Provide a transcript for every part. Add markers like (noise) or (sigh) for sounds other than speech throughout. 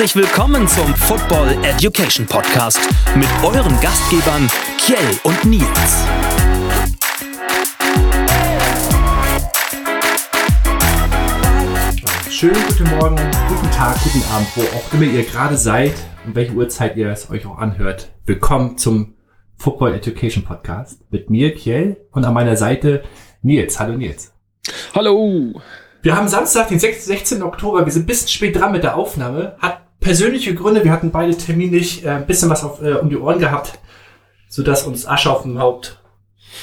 Herzlich willkommen zum Football Education Podcast mit euren Gastgebern Kjell und Nils. Schönen guten Morgen, guten Tag, guten Abend, wo auch immer ihr gerade seid und welche Uhrzeit ihr es euch auch anhört. Willkommen zum Football Education Podcast mit mir, Kjell, und an meiner Seite Nils. Hallo Nils. Hallo. Wir haben Samstag, den 16. Oktober. Wir sind ein bisschen spät dran mit der Aufnahme. Hat persönliche Gründe. Wir hatten beide terminlich äh, ein bisschen was auf, äh, um die Ohren gehabt, sodass uns Asche auf dem Haupt,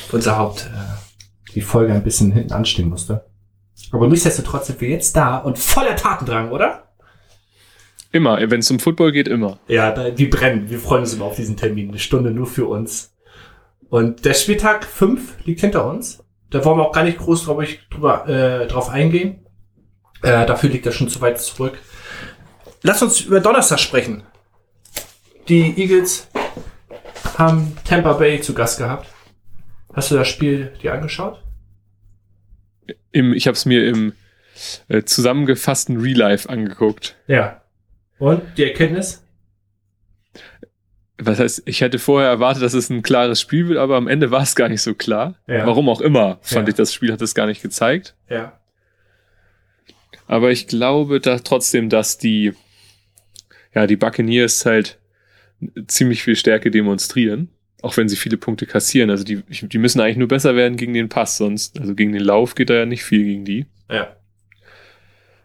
auf unser Haupt, äh, die Folge ein bisschen hinten anstehen musste. Aber nichtsdestotrotz sind wir jetzt da und voller Tatendrang, oder? Immer, wenn es um Football geht, immer. Ja, da, wir brennen. Wir freuen uns immer auf diesen Termin. Eine Stunde nur für uns. Und der Spieltag 5 liegt hinter uns. Da wollen wir auch gar nicht groß ich, drüber, äh, drauf eingehen. Äh, dafür liegt er schon zu weit zurück. Lass uns über Donnerstag sprechen. Die Eagles haben Tampa Bay zu Gast gehabt. Hast du das Spiel dir angeschaut? Im, ich habe es mir im äh, zusammengefassten Real Life angeguckt. Ja. Und die Erkenntnis? Was heißt, ich hätte vorher erwartet, dass es ein klares Spiel wird, aber am Ende war es gar nicht so klar. Ja. Warum auch immer, fand Ja. ich, das Spiel hat es gar nicht gezeigt. Ja. Aber ich glaube da trotzdem, dass die, ja, die Buccaneers halt ziemlich viel Stärke demonstrieren. Auch wenn sie viele Punkte kassieren. Also die, die müssen eigentlich nur besser werden gegen den Pass, sonst, also gegen den Lauf geht da ja nicht viel gegen die. Ja.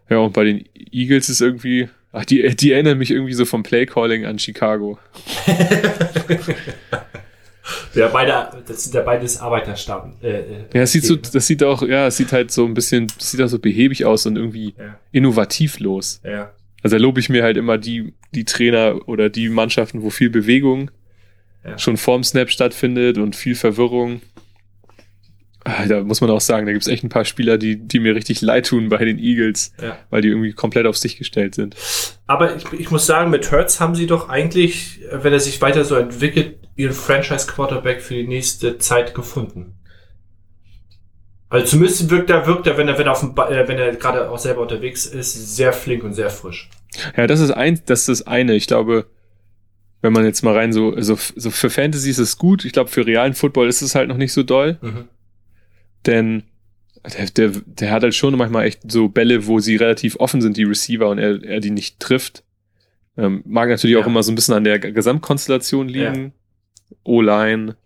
Ja, und bei den Eagles ist irgendwie, ach, die, die erinnern mich irgendwie so vom Playcalling an Chicago. (laughs) Ja, beide, das sind ja beides Arbeiterstamm. Äh, äh, Ja, es sieht so, ne? das sieht auch, ja, es sieht halt so ein bisschen, es sieht auch so behäbig aus und irgendwie Ja. innovativlos. Ja. Also da lobe ich mir halt immer die, die Trainer oder die Mannschaften, wo viel Bewegung Ja. schon vorm Snap stattfindet und viel Verwirrung. Ah, Da muss man auch sagen, da gibt es echt ein paar Spieler, die, die mir richtig leid tun bei den Eagles, Ja. weil die irgendwie komplett auf sich gestellt sind. Aber ich, ich muss sagen, mit Hurts haben sie doch eigentlich, wenn er sich weiter so entwickelt, ihren Franchise-Quarterback für die nächste Zeit gefunden. Also zumindest wirkt er, wirkt er, wenn er, wenn er auf dem, Ba- äh, wenn er gerade auch selber unterwegs ist, sehr flink und sehr frisch. Ja, das ist ein, das ist das eine. Ich glaube, wenn man jetzt mal rein so, so, so für Fantasy ist es gut. Ich glaube, für realen Football ist es halt noch nicht so doll, Mhm. denn der, der, der hat halt schon manchmal echt so Bälle, wo sie relativ offen sind, die Receiver, und er, er die nicht trifft. Ähm, mag natürlich Ja. auch immer so ein bisschen an der Gesamtkonstellation liegen. O-Line,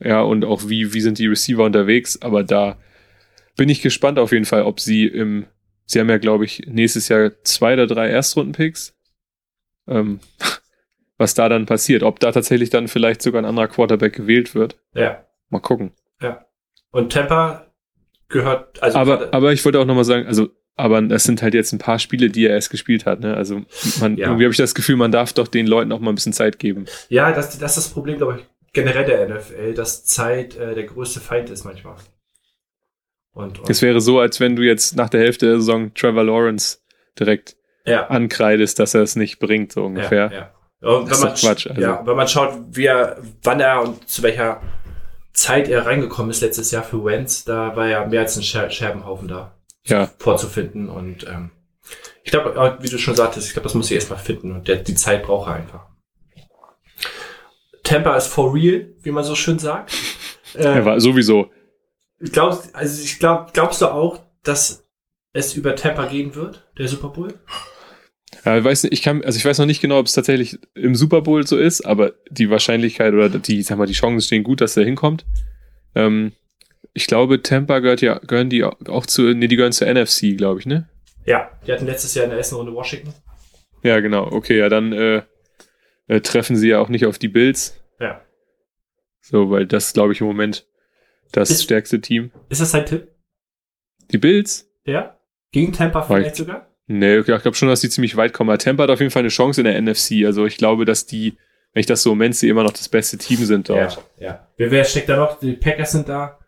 ja, und auch wie, wie sind die Receiver unterwegs, aber da bin ich gespannt auf jeden Fall, ob sie im, sie haben ja, glaube ich, nächstes Jahr zwei oder drei Erstrunden-Picks. Ähm, (laughs) was da dann passiert, ob da tatsächlich dann vielleicht sogar ein anderer Quarterback gewählt wird. Ja. Mal gucken. Und Tampa gehört, also Aber, aber ich wollte auch nochmal sagen, also, aber das sind halt jetzt ein paar Spiele, die er erst gespielt hat. Ne? Also man, Ja. irgendwie habe ich das Gefühl, man darf doch den Leuten auch mal ein bisschen Zeit geben. ja, das, das ist das Problem, glaube ich, generell der NFL, dass Zeit äh, der größte Feind ist manchmal. Und, und Es wäre so, als wenn du jetzt nach der Hälfte der Saison Trevor Lawrence direkt ja. ankreidest, dass er es nicht bringt, so ungefähr. Ja, ja. Und Das wenn ist man, Quatsch, also. ja, wenn man schaut, wie er, wann er und zu welcher Zeit er reingekommen ist letztes Jahr für Wentz, da war ja mehr als ein Scher Scherbenhaufen da Ja. vorzufinden. Und ähm, ich glaube, wie du schon sagtest, ich glaube, das muss ich erstmal finden und der, die Zeit braucht er einfach. Tampa ist for real, wie man so schön sagt. (laughs) Er Äh, war sowieso. glaubst, also ich glaub, glaubst du auch, dass es über Tampa gehen wird, der Super Bowl? Ja, ich weiß nicht, ich kann, also ich weiß noch nicht genau, ob es tatsächlich im Super Bowl so ist, aber die Wahrscheinlichkeit oder die, sag mal, die Chancen stehen gut, dass er hinkommt. Ähm, ich glaube, Tampa gehört ja, gehören die auch zu, nee, die gehören zur NFC, glaube ich, ne? Ja, die hatten letztes Jahr in der ersten Runde Washington. Ja, genau. Okay, ja, dann äh, äh, treffen sie ja auch nicht auf die Bills. Ja. So, weil das, glaube ich, im Moment das Ist- stärkste Team. Ist das dein Tipp? Die Bills? Ja? Gegen Tampa vielleicht sogar? Nee, ich glaube schon, dass die ziemlich weit kommen. Aber Tampa hat auf jeden Fall eine Chance in der NFC. Also ich glaube, dass die, wenn ich das so im sehe, immer noch das beste Team sind dort. Ja, ja. Wer, wer steckt da noch? Die Packers sind da.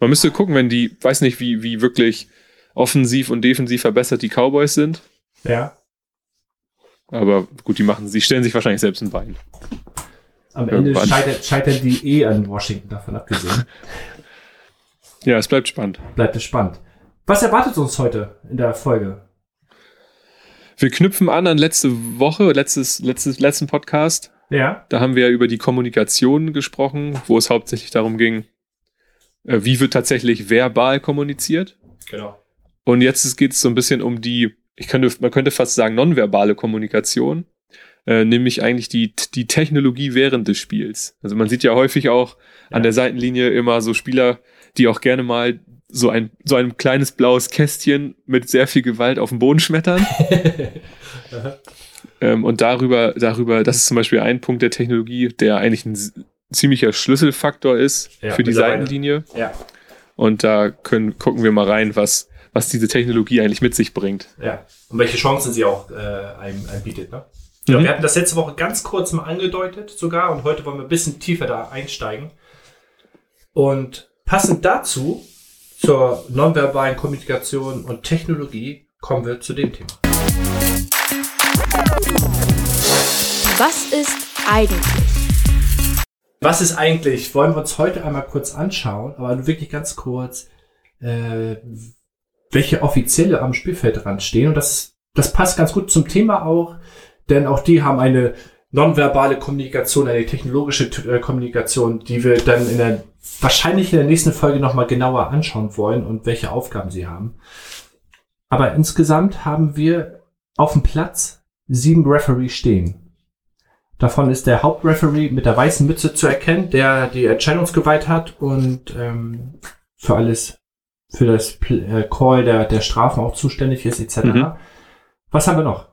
Man müsste gucken, wenn die, weiß nicht, wie, wie wirklich offensiv und defensiv verbessert die Cowboys sind. Ja. Aber gut, die machen, sie stellen sich wahrscheinlich selbst ein Bein. Am Ende scheitert, scheitern die eh an Washington, davon abgesehen. (laughs) Ja, es bleibt spannend. Bleibt es spannend. Was erwartet uns heute in der Folge? Wir knüpfen an an letzte Woche, letztes, letztes, letzten Podcast. Ja. Da haben wir ja über die Kommunikation gesprochen, wo es hauptsächlich darum ging, äh, wie wird tatsächlich verbal kommuniziert. Genau. Und jetzt geht es so ein bisschen um die, ich könnte, man könnte fast sagen, nonverbale Kommunikation, äh, nämlich eigentlich die, die Technologie während des Spiels. Also man sieht ja häufig auch an Ja. der Seitenlinie immer so Spieler, die auch gerne mal so ein, so ein kleines blaues Kästchen mit sehr viel Gewalt auf den Boden schmettern. (laughs) Ähm, und darüber, darüber, das ist zum Beispiel ein Punkt der Technologie, der eigentlich ein ziemlicher Schlüsselfaktor ist Ja, für die. Seitenlinie. ja. Und da können, gucken wir mal rein, was, was diese Technologie eigentlich mit sich bringt. Ja. Und welche Chancen sie auch äh, einem, einem bietet, ne? Ja, Mhm. wir hatten das letzte Woche ganz kurz mal angedeutet sogar und heute wollen wir ein bisschen tiefer da einsteigen. Und passend dazu, zur nonverbalen Kommunikation und Technologie, kommen wir zu dem Thema. Was ist eigentlich? Was ist eigentlich, wollen wir uns heute einmal kurz anschauen, aber nur wirklich ganz kurz, äh, welche Offizielle am Spielfeldrand stehen. Und das, das passt ganz gut zum Thema auch, denn auch die haben eine nonverbale Kommunikation, eine technologische äh, Kommunikation, die wir dann in der, wahrscheinlich in der nächsten Folge nochmal genauer anschauen wollen und welche Aufgaben sie haben. Aber insgesamt haben wir auf dem Platz sieben Referee stehen. Davon ist der Hauptreferee mit der weißen Mütze zu erkennen, der die Entscheidungsgewalt hat und ähm, für alles, für das Pl- äh, Call der, der Strafen auch zuständig ist, etc. Mhm. Was haben wir noch?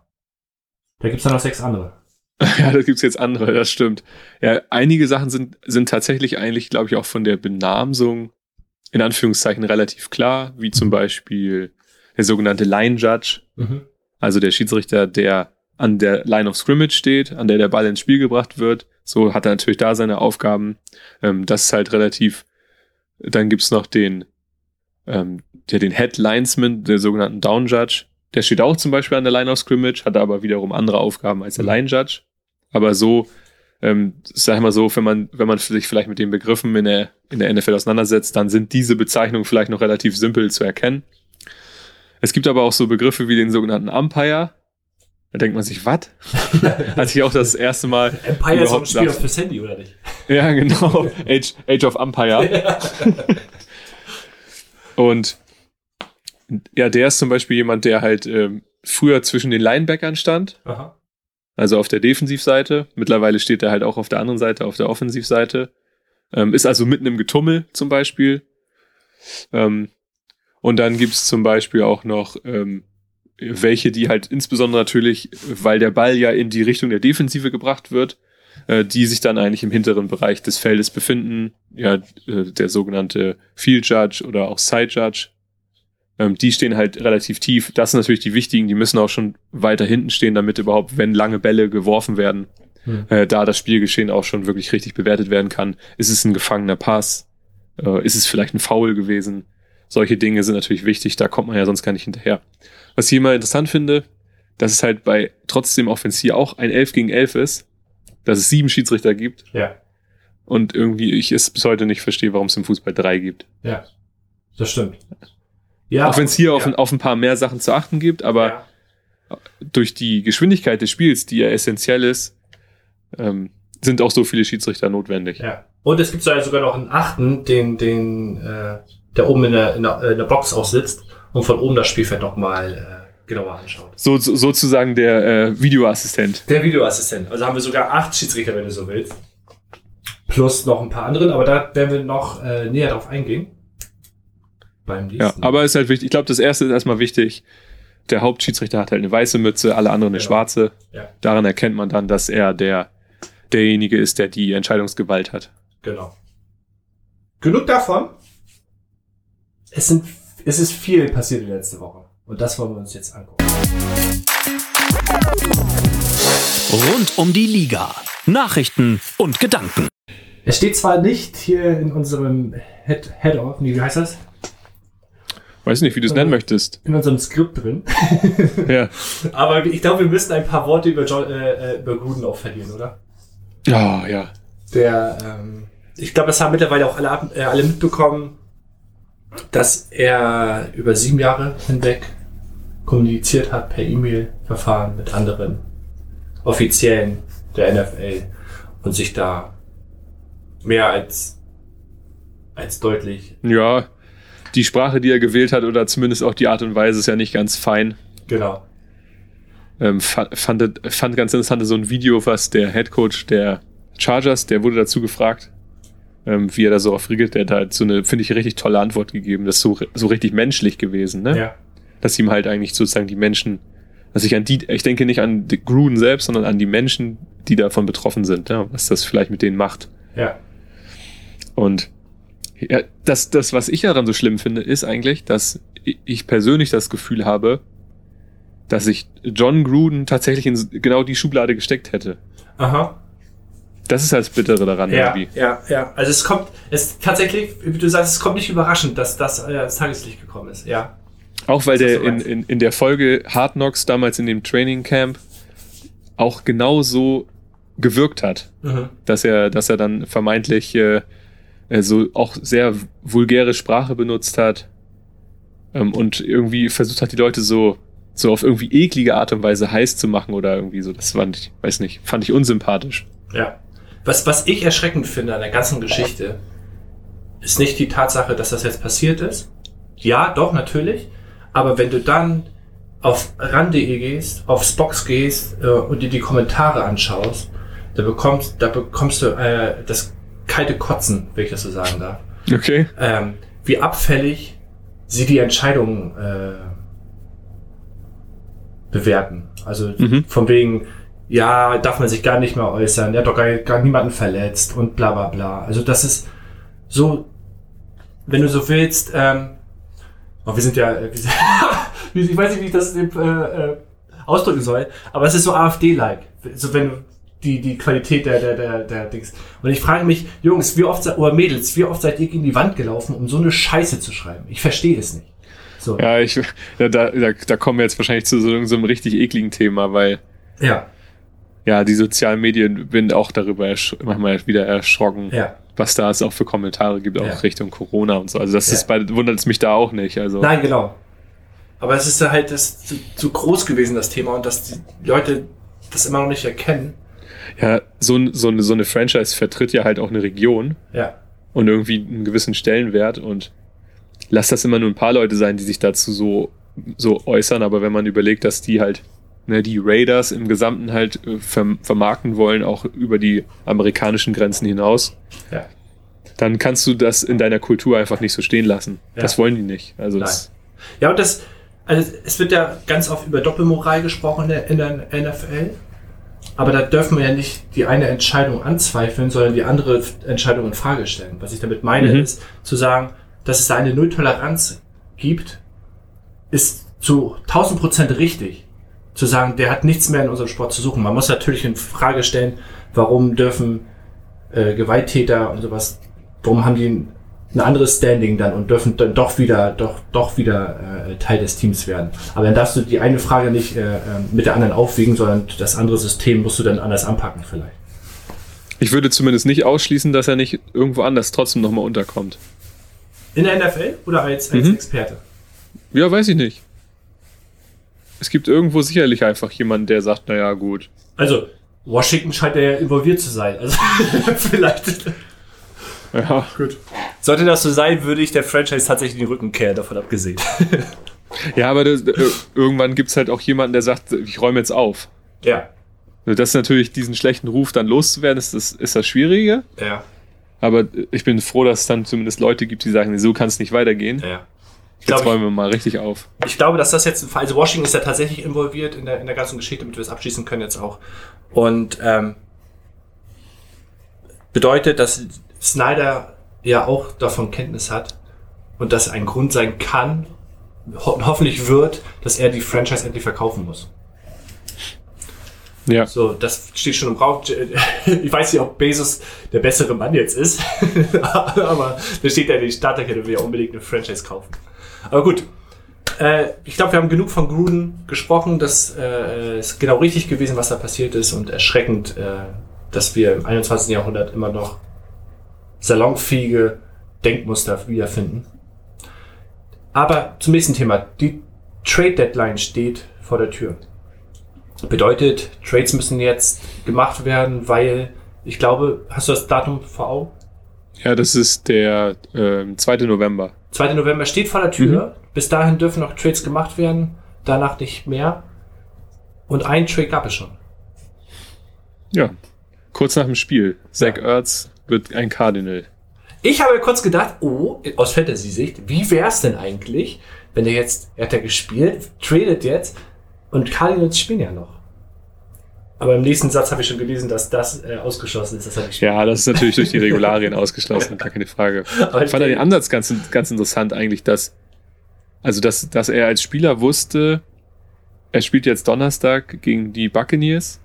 Da gibt's dann noch sechs andere. (laughs) Ja, da gibt's jetzt andere, das stimmt. Ja, einige Sachen sind, sind tatsächlich eigentlich, glaube ich, auch von der Benamsung in Anführungszeichen relativ klar, wie zum Beispiel der sogenannte Line Judge, also der Schiedsrichter, der an der Line of Scrimmage steht, an der der Ball ins Spiel gebracht wird. So hat er natürlich da seine Aufgaben. Ähm, das ist halt relativ. Dann gibt's noch den, ähm, der, den Head Linesman, der sogenannten Down Judge. Der steht auch zum Beispiel an der Line of Scrimmage, hat aber wiederum andere Aufgaben als der Mhm. Line Judge. Aber so, ähm, sag ich mal so, wenn man, wenn man sich vielleicht mit den Begriffen in der, in der NFL auseinandersetzt, dann sind diese Bezeichnungen vielleicht noch relativ simpel zu erkennen. Es gibt aber auch so Begriffe wie den sogenannten Umpire. Da denkt man sich, was? (laughs) Als ich auch das erste Mal. Empire ist auch ein Spiel fürs Handy, oder nicht? Ja, genau. Age, Age of Umpire. (laughs) Und ja, der ist zum Beispiel jemand, der halt ähm, früher zwischen den Linebackern stand, Aha. also auf der Defensivseite. Mittlerweile steht er halt auch auf der anderen Seite, auf der Offensivseite. Ähm, ist also mitten im Getummel zum Beispiel. Ähm, und dann gibt's zum Beispiel auch noch ähm, welche, die halt insbesondere natürlich, weil der Ball ja in die Richtung der Defensive gebracht wird, die sich dann eigentlich im hinteren Bereich des Feldes befinden. Ja, äh, der sogenannte Field Judge oder auch Side Judge. Ähm, die stehen halt relativ tief. Das sind natürlich die wichtigen, die müssen auch schon weiter hinten stehen, damit überhaupt, wenn lange Bälle geworfen werden, Hm. äh, da das Spielgeschehen auch schon wirklich richtig bewertet werden kann. Ist es ein gefangener Pass? Äh, ist es vielleicht ein Foul gewesen? Solche Dinge sind natürlich wichtig, da kommt man ja sonst gar nicht hinterher. Was ich immer interessant finde, dass es halt bei trotzdem, auch wenn es hier auch ein 11 gegen 11 ist, dass es sieben Schiedsrichter gibt Ja, und irgendwie ich es bis heute nicht verstehe, warum es im Fußball drei gibt. ja. Das stimmt. Ja, auch wenn es hier auf, ja. ein, auf ein paar mehr Sachen zu achten gibt, aber ja. durch die Geschwindigkeit des Spiels, die ja essentiell ist, ähm, sind auch so viele Schiedsrichter notwendig. Ja. Und es gibt so- sogar noch einen achten, den, den, äh, der oben in der, in, der, in der Box auch sitzt und von oben das Spielfeld nochmal äh, genauer anschaut. So, so, sozusagen der äh, Videoassistent. Der Videoassistent. Also haben wir sogar acht Schiedsrichter, wenn du so willst. Plus noch ein paar anderen, aber da werden wir noch äh, näher drauf eingehen. Beim Ja, nächsten. aber ist halt wichtig. Ich glaube, das erste ist erstmal wichtig. Der Hauptschiedsrichter hat halt eine weiße Mütze, alle anderen eine Genau. schwarze. Ja. Daran erkennt man dann, dass er der derjenige ist, der die Entscheidungsgewalt hat. Genau. Genug davon. Es sind, es ist viel passiert in der letzten Woche. Und das wollen wir uns jetzt angucken. Rund um die Liga. Nachrichten und Gedanken. Es steht zwar nicht hier in unserem Head, Head of, nee, wie heißt das? Weiß nicht, wie du es Äh. nennen möchtest. In unserem Skript drin. (laughs) Ja. Aber ich glaube, wir müssen ein paar Worte über, John, äh, äh, über Gruden auch verlieren, oder? Oh, ja. Der, ähm, ich glaube, das haben mittlerweile auch alle, äh, alle mitbekommen, dass er über sieben Jahre hinweg kommuniziert hat per E-Mail Verfahren mit anderen Offiziellen der NFL und sich da mehr als, als deutlich, Ja, die Sprache, die er gewählt hat, oder zumindest auch die Art und Weise, ist ja nicht ganz fein. genau. Ähm, fa- fand, fand ganz interessant so ein Video, was der Head Coach der Chargers, der wurde dazu gefragt, ähm, wie er da so auf regelt. Der hat halt so eine, finde ich, richtig tolle Antwort gegeben. Das ist so, so richtig menschlich gewesen, ne? Ja. Dass ihm halt eigentlich sozusagen die Menschen, dass ich an die, ich denke nicht an Gruden selbst, sondern an die Menschen, die davon betroffen sind, ja, was das vielleicht mit denen macht. Ja. Und ja, das, das, was ich daran so schlimm finde, ist eigentlich, dass ich persönlich das Gefühl habe, dass ich John Gruden tatsächlich in genau die Schublade gesteckt hätte. Aha. Das ist das Bittere daran Ja, irgendwie. ja, ja. Also es kommt, es tatsächlich, wie du sagst, es kommt nicht überraschend, dass das äh, ans Tageslicht gekommen ist. Ja. Auch weil Das der in, in, in der Folge Hard Knocks damals in dem Training Camp auch genau so gewirkt hat. Mhm. dass er, dass er dann vermeintlich äh, äh, so auch sehr vulgäre Sprache benutzt hat ähm, und irgendwie versucht hat, die Leute so, so auf irgendwie eklige Art und Weise heiß zu machen oder irgendwie so. Das fand ich, weiß nicht, fand ich unsympathisch. Ja. Was, was ich erschreckend finde an der ganzen Geschichte, ist nicht die Tatsache, dass das jetzt passiert ist. Ja, doch, natürlich. Aber wenn du dann auf ran.de gehst, auf Spox gehst äh, und dir die Kommentare anschaust, da bekommst, da bekommst du äh, das kalte Kotzen, wenn ich das so sagen darf. Okay. ähm, wie abfällig sie die Entscheidung äh, bewerten. Also Mhm. von wegen, ja, darf man sich gar nicht mehr äußern, der hat doch gar, gar niemanden verletzt und bla bla bla. Also das ist so, wenn du so willst, ähm, oh, wir sind ja, äh, (laughs) ich weiß nicht, wie ich das äh, äh, ausdrücken soll, aber es ist so AfD-like. So wenn du die, die Qualität der, der, der, der Dings. Und ich frage mich, Jungs, wie oft, oder Mädels, wie oft seid ihr gegen die Wand gelaufen, um so eine Scheiße zu schreiben? Ich verstehe es nicht. So. Ja, ich, ja, da, da, da kommen wir jetzt wahrscheinlich zu so, so einem richtig ekligen Thema, weil Ja. Ja, die sozialen Medien bin auch darüber manchmal wieder erschrocken, Ja. was da es auch für Kommentare gibt, auch Ja. Richtung Corona und so. Also das Ja. ist bei, wundert es mich da auch nicht. Also Nein, genau. Aber es ist halt das zu, zu groß gewesen, das Thema, und dass die Leute das immer noch nicht erkennen. ja, so, so, eine, so eine Franchise vertritt ja halt auch eine Region. Ja. und irgendwie einen gewissen Stellenwert und lass das immer nur ein paar Leute sein, die sich dazu so, so äußern, aber wenn man überlegt, dass die halt ne, die Raiders im Gesamten halt äh, verm vermarkten wollen, auch über die amerikanischen Grenzen hinaus, Ja. dann kannst du das in deiner Kultur einfach nicht so stehen lassen. Ja. Das wollen die nicht. Also Ja, und das, also es wird ja ganz oft über Doppelmoral gesprochen in der, in der NFL. Aber da dürfen wir ja nicht die eine Entscheidung anzweifeln, sondern die andere Entscheidung in Frage stellen. Was ich damit meine, Mhm. ist zu sagen, dass es da eine Nulltoleranz gibt, ist zu 1000 Prozent richtig. Zu sagen, der hat nichts mehr in unserem Sport zu suchen. Man muss natürlich in Frage stellen, warum dürfen äh, Gewalttäter und sowas, warum haben die ein, ein anderes Standing dann und dürfen dann doch wieder, doch, doch wieder äh, Teil des Teams werden. Aber dann darfst du die eine Frage nicht äh, äh, mit der anderen aufwiegen, sondern das andere System musst du dann anders anpacken vielleicht. ich würde zumindest nicht ausschließen, dass er nicht irgendwo anders trotzdem nochmal unterkommt. In der NFL oder als, als Mhm. Experte? Ja, weiß ich nicht. Es gibt irgendwo sicherlich einfach jemanden, der sagt, naja, gut. Also, Washington scheint ja involviert zu sein. Also, (laughs) vielleicht. Ja, Gut. Sollte das so sein, würde ich der Franchise tatsächlich den Rücken kehren, davon abgesehen. (laughs) ja aber das, äh, irgendwann gibt's halt auch jemanden, der sagt, ich räume jetzt auf. ja. Das ist natürlich diesen schlechten Ruf dann loszuwerden, ist das, ist das Schwierige. Ja. Aber ich bin froh, dass es dann zumindest Leute gibt, die sagen, so kann es nicht weitergehen. Ja. Jetzt glaube, räumen wir mal richtig auf. ich glaube, dass das jetzt ein Fall, also Washington ist ja tatsächlich involviert in der, in der ganzen Geschichte, damit wir es abschließen können jetzt auch. Und ähm, bedeutet, dass Snyder ja auch davon Kenntnis hat und das ein Grund sein kann, ho hoffentlich wird, dass er die Franchise endlich verkaufen muss. Ja. So, das steht schon im Raum. (laughs) Ich weiß nicht, ob Bezos der bessere Mann jetzt ist, (laughs) aber da steht ja den Starterkette, will ja unbedingt eine Franchise kaufen. Aber gut, äh, ich glaube, wir haben genug von Gruden gesprochen. Das äh, ist genau richtig gewesen, was da passiert ist und erschreckend, äh, dass wir im 21. Jahrhundert immer noch salonfähige Denkmuster wiederfinden. Aber zum nächsten Thema. Die Trade Deadline steht vor der Tür. Bedeutet, Trades müssen jetzt gemacht werden, weil ich glaube, hast du das Datum vor Augen? Ja, das ist der ähm, 2. November. 2. November steht vor der Tür. Bis dahin dürfen noch Trades gemacht werden, danach nicht mehr. Und einen Trade gab es schon. Ja. Kurz nach dem Spiel. Zach Ja. Ertz wird ein Cardinal. Ich habe kurz gedacht, oh, aus Fantasy-Sicht, wie wäre es denn eigentlich, wenn er jetzt, er hat ja gespielt, tradet jetzt und Cardinals spielen ja noch. Aber im nächsten Satz habe ich schon gelesen, dass das äh, ausgeschlossen ist, nicht spielt. Ja, das ist natürlich durch die Regularien ausgeschlossen, gar keine Frage. (laughs) Aber Ich fand ja den Ansatz ganz, ganz interessant eigentlich, dass, also dass, dass er als Spieler wusste, er spielt jetzt Donnerstag gegen die Buccaneers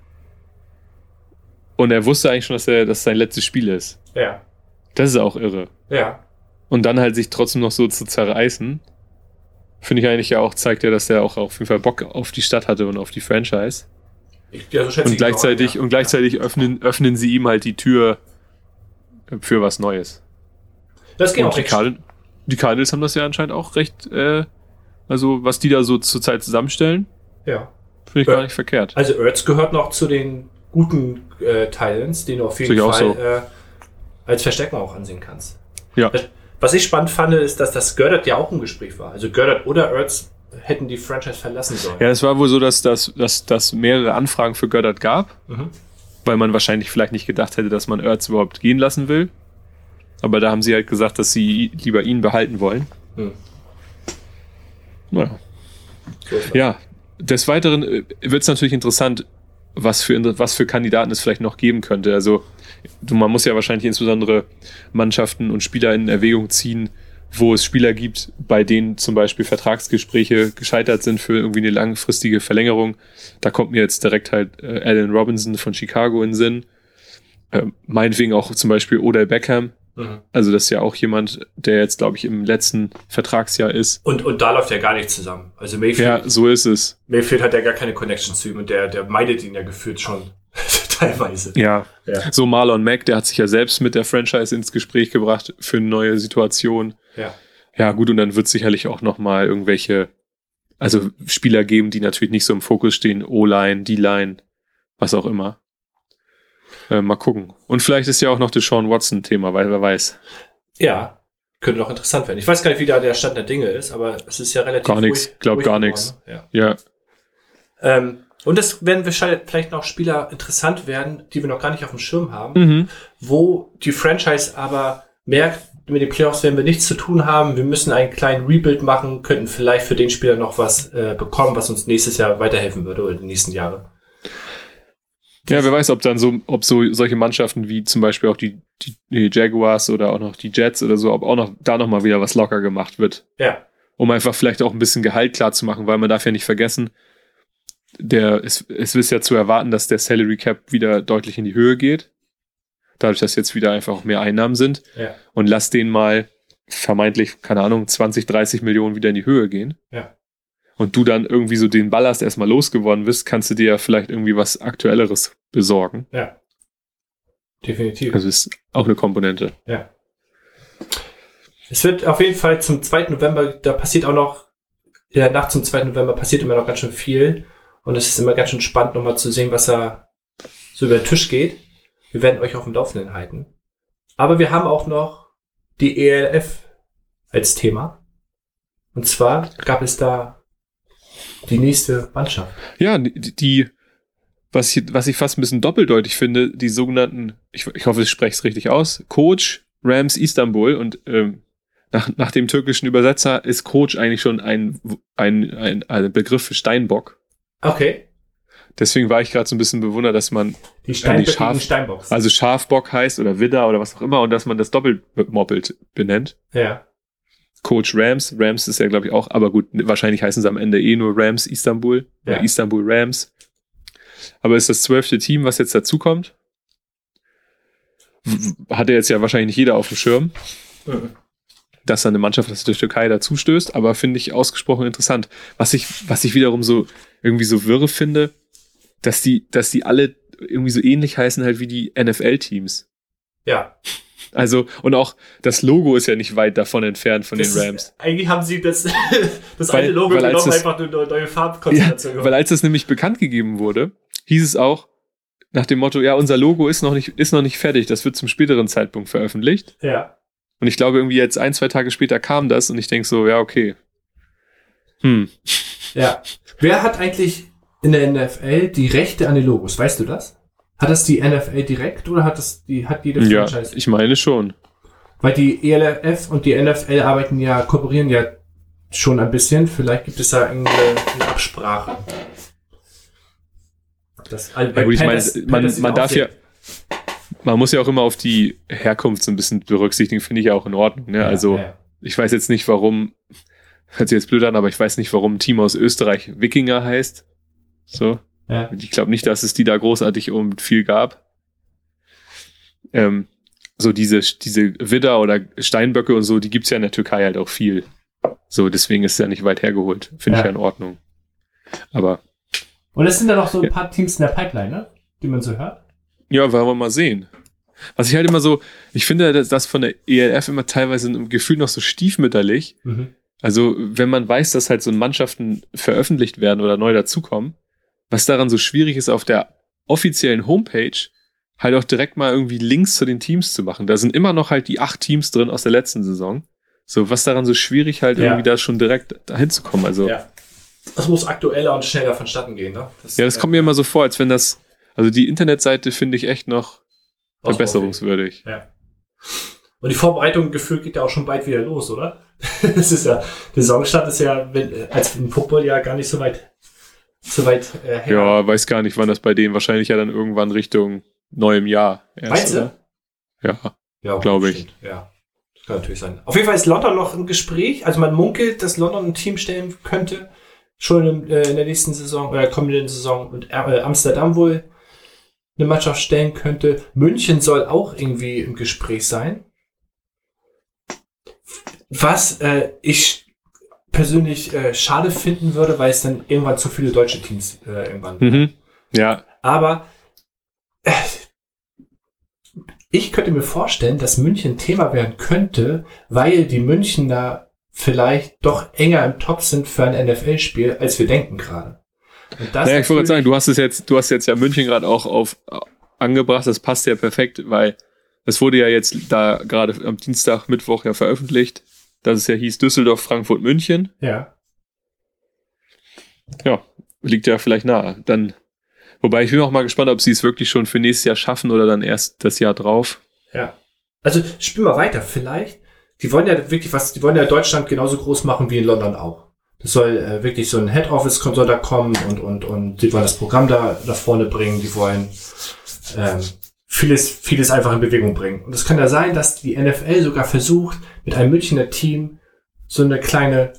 und er wusste eigentlich schon, dass er, dass sein letztes Spiel ist. Ja, Das ist auch irre. ja. Und dann halt sich trotzdem noch so zu zerreißen, finde ich eigentlich ja auch, zeigt ja, dass er auch auf jeden Fall Bock auf die Stadt hatte und auf die Franchise. Ich, ja so Und gleichzeitig, auch, ja. und gleichzeitig öffnen, öffnen sie ihm halt die Tür für was Neues. Das geht Und auch die, Card die Cardinals haben das ja anscheinend auch recht, äh, also was die da so zurzeit zusammenstellen, Ja. finde ich Ja. gar nicht verkehrt. Also Ertz gehört noch zu den guten äh, Titans, den du auf jeden Fall so. äh, als Verstärkung auch ansehen kannst. Ja. Was ich spannend fand, ist, dass das Gördert ja auch im Gespräch war. Also Gördert oder Ertz hätten die Franchise verlassen sollen. Ja, es war wohl so, dass das dass, dass mehrere Anfragen für Goddard gab, Mhm. weil man wahrscheinlich vielleicht nicht gedacht hätte, dass man Ertz überhaupt gehen lassen will. Aber da haben sie halt gesagt, dass sie lieber ihn behalten wollen. Hm. Naja. So. Ja, des Weiteren wird es natürlich interessant, was für, was für Kandidaten es vielleicht noch geben könnte. Also man muss ja wahrscheinlich insbesondere Mannschaften und Spieler in Erwägung ziehen, wo es Spieler gibt, bei denen zum Beispiel Vertragsgespräche gescheitert sind für irgendwie eine langfristige Verlängerung. Da kommt mir jetzt direkt halt äh, Allen Robinson von Chicago in den Sinn. Äh, meinetwegen auch zum Beispiel Odell Beckham. Mhm. Also das ist ja auch jemand, der jetzt, glaube ich, im letzten Vertragsjahr ist. Und, und da läuft ja gar nichts zusammen. Also Mayfield, Ja, so ist es. Mayfield hat ja gar keine Connection zu ihm und der, der meidet ihn ja gefühlt schon (laughs) teilweise. Ja, Ja. So Marlon Mack, der hat sich ja selbst mit der Franchise ins Gespräch gebracht für eine neue Situation. Ja. Ja, gut, und dann wird sicherlich auch noch mal irgendwelche, also Spieler geben, die natürlich nicht so im Fokus stehen, O-Line, D-Line, was auch immer. Äh, mal gucken. Und vielleicht ist ja auch noch das Sean Watson Thema, weil wer weiß. Ja, könnte doch interessant werden. Ich weiß gar nicht, wie da der Stand der Dinge ist, aber es ist ja relativ Gar nix, ruhig- glaub ruhig gar ne? Ja. Ja, Ähm, und es werden wahrscheinlich vielleicht noch Spieler interessant werden, die wir noch gar nicht auf dem Schirm haben, mhm. wo die Franchise aber merkt, mit den Playoffs werden wir nichts zu tun haben, wir müssen einen kleinen Rebuild machen, könnten vielleicht für den Spieler noch was äh, bekommen, was uns nächstes Jahr weiterhelfen würde oder die nächsten Jahre. ja, wer weiß, ob dann so, ob so solche Mannschaften wie zum Beispiel auch die, die, die Jaguars oder auch noch die Jets oder so, ob auch noch da noch mal wieder was locker gemacht wird. Ja, um einfach vielleicht auch ein bisschen Gehalt klar zu machen, weil man darf ja nicht vergessen, der, es, es ist ja zu erwarten, dass der Salary Cap wieder deutlich in die Höhe geht. Dadurch, dass jetzt wieder einfach auch mehr Einnahmen sind. ja, Und lass den mal vermeintlich, keine Ahnung, 20, 30 Millionen wieder in die Höhe gehen. ja. Und du dann irgendwie so den Ballast erstmal losgeworden bist, kannst du dir ja vielleicht irgendwie was Aktuelleres besorgen. Ja. Definitiv. Also ist auch eine Komponente. Ja. Es wird auf jeden Fall zum 2. November, da passiert auch noch, in der Nacht zum 2. November passiert immer noch ganz schön viel. Und es ist immer ganz schön spannend, nochmal zu sehen, was da so über den Tisch geht. Wir werden euch auf dem Laufenden halten. Aber wir haben auch noch die ELF als Thema. Und zwar gab es da die nächste Mannschaft. Ja, die, die was, ich, was ich fast ein bisschen doppeldeutig finde, die sogenannten, ich, ich hoffe, ich spreche es richtig aus, Coach Rams Istanbul und ähm, nach, nach dem türkischen Übersetzer ist Coach eigentlich schon ein, ein, ein, ein Begriff für Steinbock. Okay. Deswegen war ich gerade so ein bisschen bewundert, dass man Die, Stein die Schaf- Steinbox. also Schafbock heißt oder Widder oder was auch immer und dass man das doppelt moppelt benennt. ja. Coach Rams, Rams ist ja glaube ich auch, aber gut, wahrscheinlich heißen sie am Ende eh nur Rams Istanbul Ja. oder Istanbul Rams. Aber ist das zwölfte Team, was jetzt dazukommt? Hatte jetzt ja wahrscheinlich nicht jeder auf dem Schirm, Mhm. dass da eine Mannschaft aus der Türkei dazustößt, aber finde ich ausgesprochen interessant. Was ich, was ich wiederum so irgendwie so wirre finde, dass die, dass die alle irgendwie so ähnlich heißen halt wie die NFL-Teams. Ja. Also, und auch das Logo ist ja nicht weit davon entfernt von Das den ist- Rams. Eigentlich haben sie das, (laughs) das Weil- alte Logo weil genommen, das- einfach eine neue- neue Ja, Farbkonstellation weil als das nämlich bekannt gegeben wurde, hieß es auch nach dem Motto, ja, unser Logo ist noch nicht, ist noch nicht fertig, das wird zum späteren Zeitpunkt veröffentlicht. Ja. Und ich glaube, irgendwie jetzt ein, zwei Tage später kam das und ich denke so, ja, okay. Hm. Ja. Wer hat eigentlich in der NFL die Rechte an den Logos? Weißt du das? Hat das die NFL direkt oder hat das die, hat jede Ja, Franchise? ich meine schon. Weil die ELF und die NFL arbeiten ja, kooperieren ja schon ein bisschen. Vielleicht gibt es da irgendeine eine Absprache. Das, also Ja, gut, ich meine, Panthers- man, Panthers man auch darf ja, man muss ja auch immer auf die Herkunft so ein bisschen berücksichtigen, finde ich ja auch in Ordnung. Ne? Ja, also, ja. ich weiß jetzt nicht, warum, hört sich jetzt blöd an, aber ich weiß nicht, warum ein Team aus Österreich Wikinger heißt. So. Ja. Ich glaube nicht, dass es die da großartig um viel gab. Ähm, so diese, diese Widder oder Steinböcke und so, die gibt's ja in der Türkei halt auch viel. So, deswegen ist es ja nicht weit hergeholt. Finde ich Ja. ja in Ordnung. Aber Und es sind da noch so ein Ja. paar Teams in der Pipeline, ne? Die man so hört. Ja, wollen wir mal sehen. Was ich halt immer so, ich finde, dass das von der ELF immer teilweise im Gefühl noch so stiefmütterlich. Mhm. Also, wenn man weiß, dass halt so Mannschaften veröffentlicht werden oder neu dazukommen, was daran so schwierig ist, auf der offiziellen Homepage halt auch direkt mal irgendwie Links zu den Teams zu machen. Da sind immer noch halt die acht Teams drin aus der letzten Saison. So, was daran so schwierig halt Ja. irgendwie da schon direkt dahin zu kommen. Also, ja, Ja. Das muss aktueller und schneller vonstatten gehen, ne? das kommt mir immer so vor, als wenn das, also die Internetseite finde ich echt noch verbesserungswürdig. Ja. Und die Vorbereitung gefühlt geht ja auch schon bald wieder los, oder? (laughs) Das ist ja, der Saisonstart ist ja, wenn, als im Football ja gar nicht so weit, so weit äh, her. Ja, weiß gar nicht, wann das bei denen wahrscheinlich ja dann irgendwann Richtung neuem Jahr erst. Meinst du? Ja. Ja, Glaub ich. Ja. Das kann natürlich sein. Auf jeden Fall ist London noch im Gespräch. Also man munkelt, dass London ein Team stellen könnte. Schon in, äh, in der nächsten Saison oder kommenden Saison. Und äh, Amsterdam wohl eine Mannschaft stellen könnte. München soll auch irgendwie im Gespräch sein. Was äh, ich persönlich äh, schade finden würde, weil es dann irgendwann zu viele deutsche Teams äh, irgendwann Mhm. Ja, aber äh, ich könnte mir vorstellen, dass München Thema werden könnte, weil die Münchner vielleicht doch enger im Top sind für ein NFL-Spiel, als wir denken gerade. Naja, ich wollte sagen, du hast es jetzt, du hast jetzt ja München gerade auch auf äh, angebracht, das passt ja perfekt, weil es wurde ja jetzt da gerade am Dienstag, Mittwoch ja veröffentlicht, dass es ja hieß Düsseldorf, Frankfurt, München. Ja, Ja, liegt ja vielleicht nahe. Dann, wobei ich bin auch mal gespannt, ob sie es wirklich schon für nächstes Jahr schaffen oder dann erst das Jahr drauf. ja. Also spiel mal weiter, vielleicht. Die wollen ja wirklich was, die wollen ja Deutschland genauso groß machen wie in London auch. Das soll äh, wirklich so ein Head Office soll da kommen und, und, und die wollen das Programm da nach vorne bringen, die wollen ähm, vieles, vieles einfach in Bewegung bringen. Und es kann ja sein, dass die NFL sogar versucht, mit einem Münchner Team so eine kleine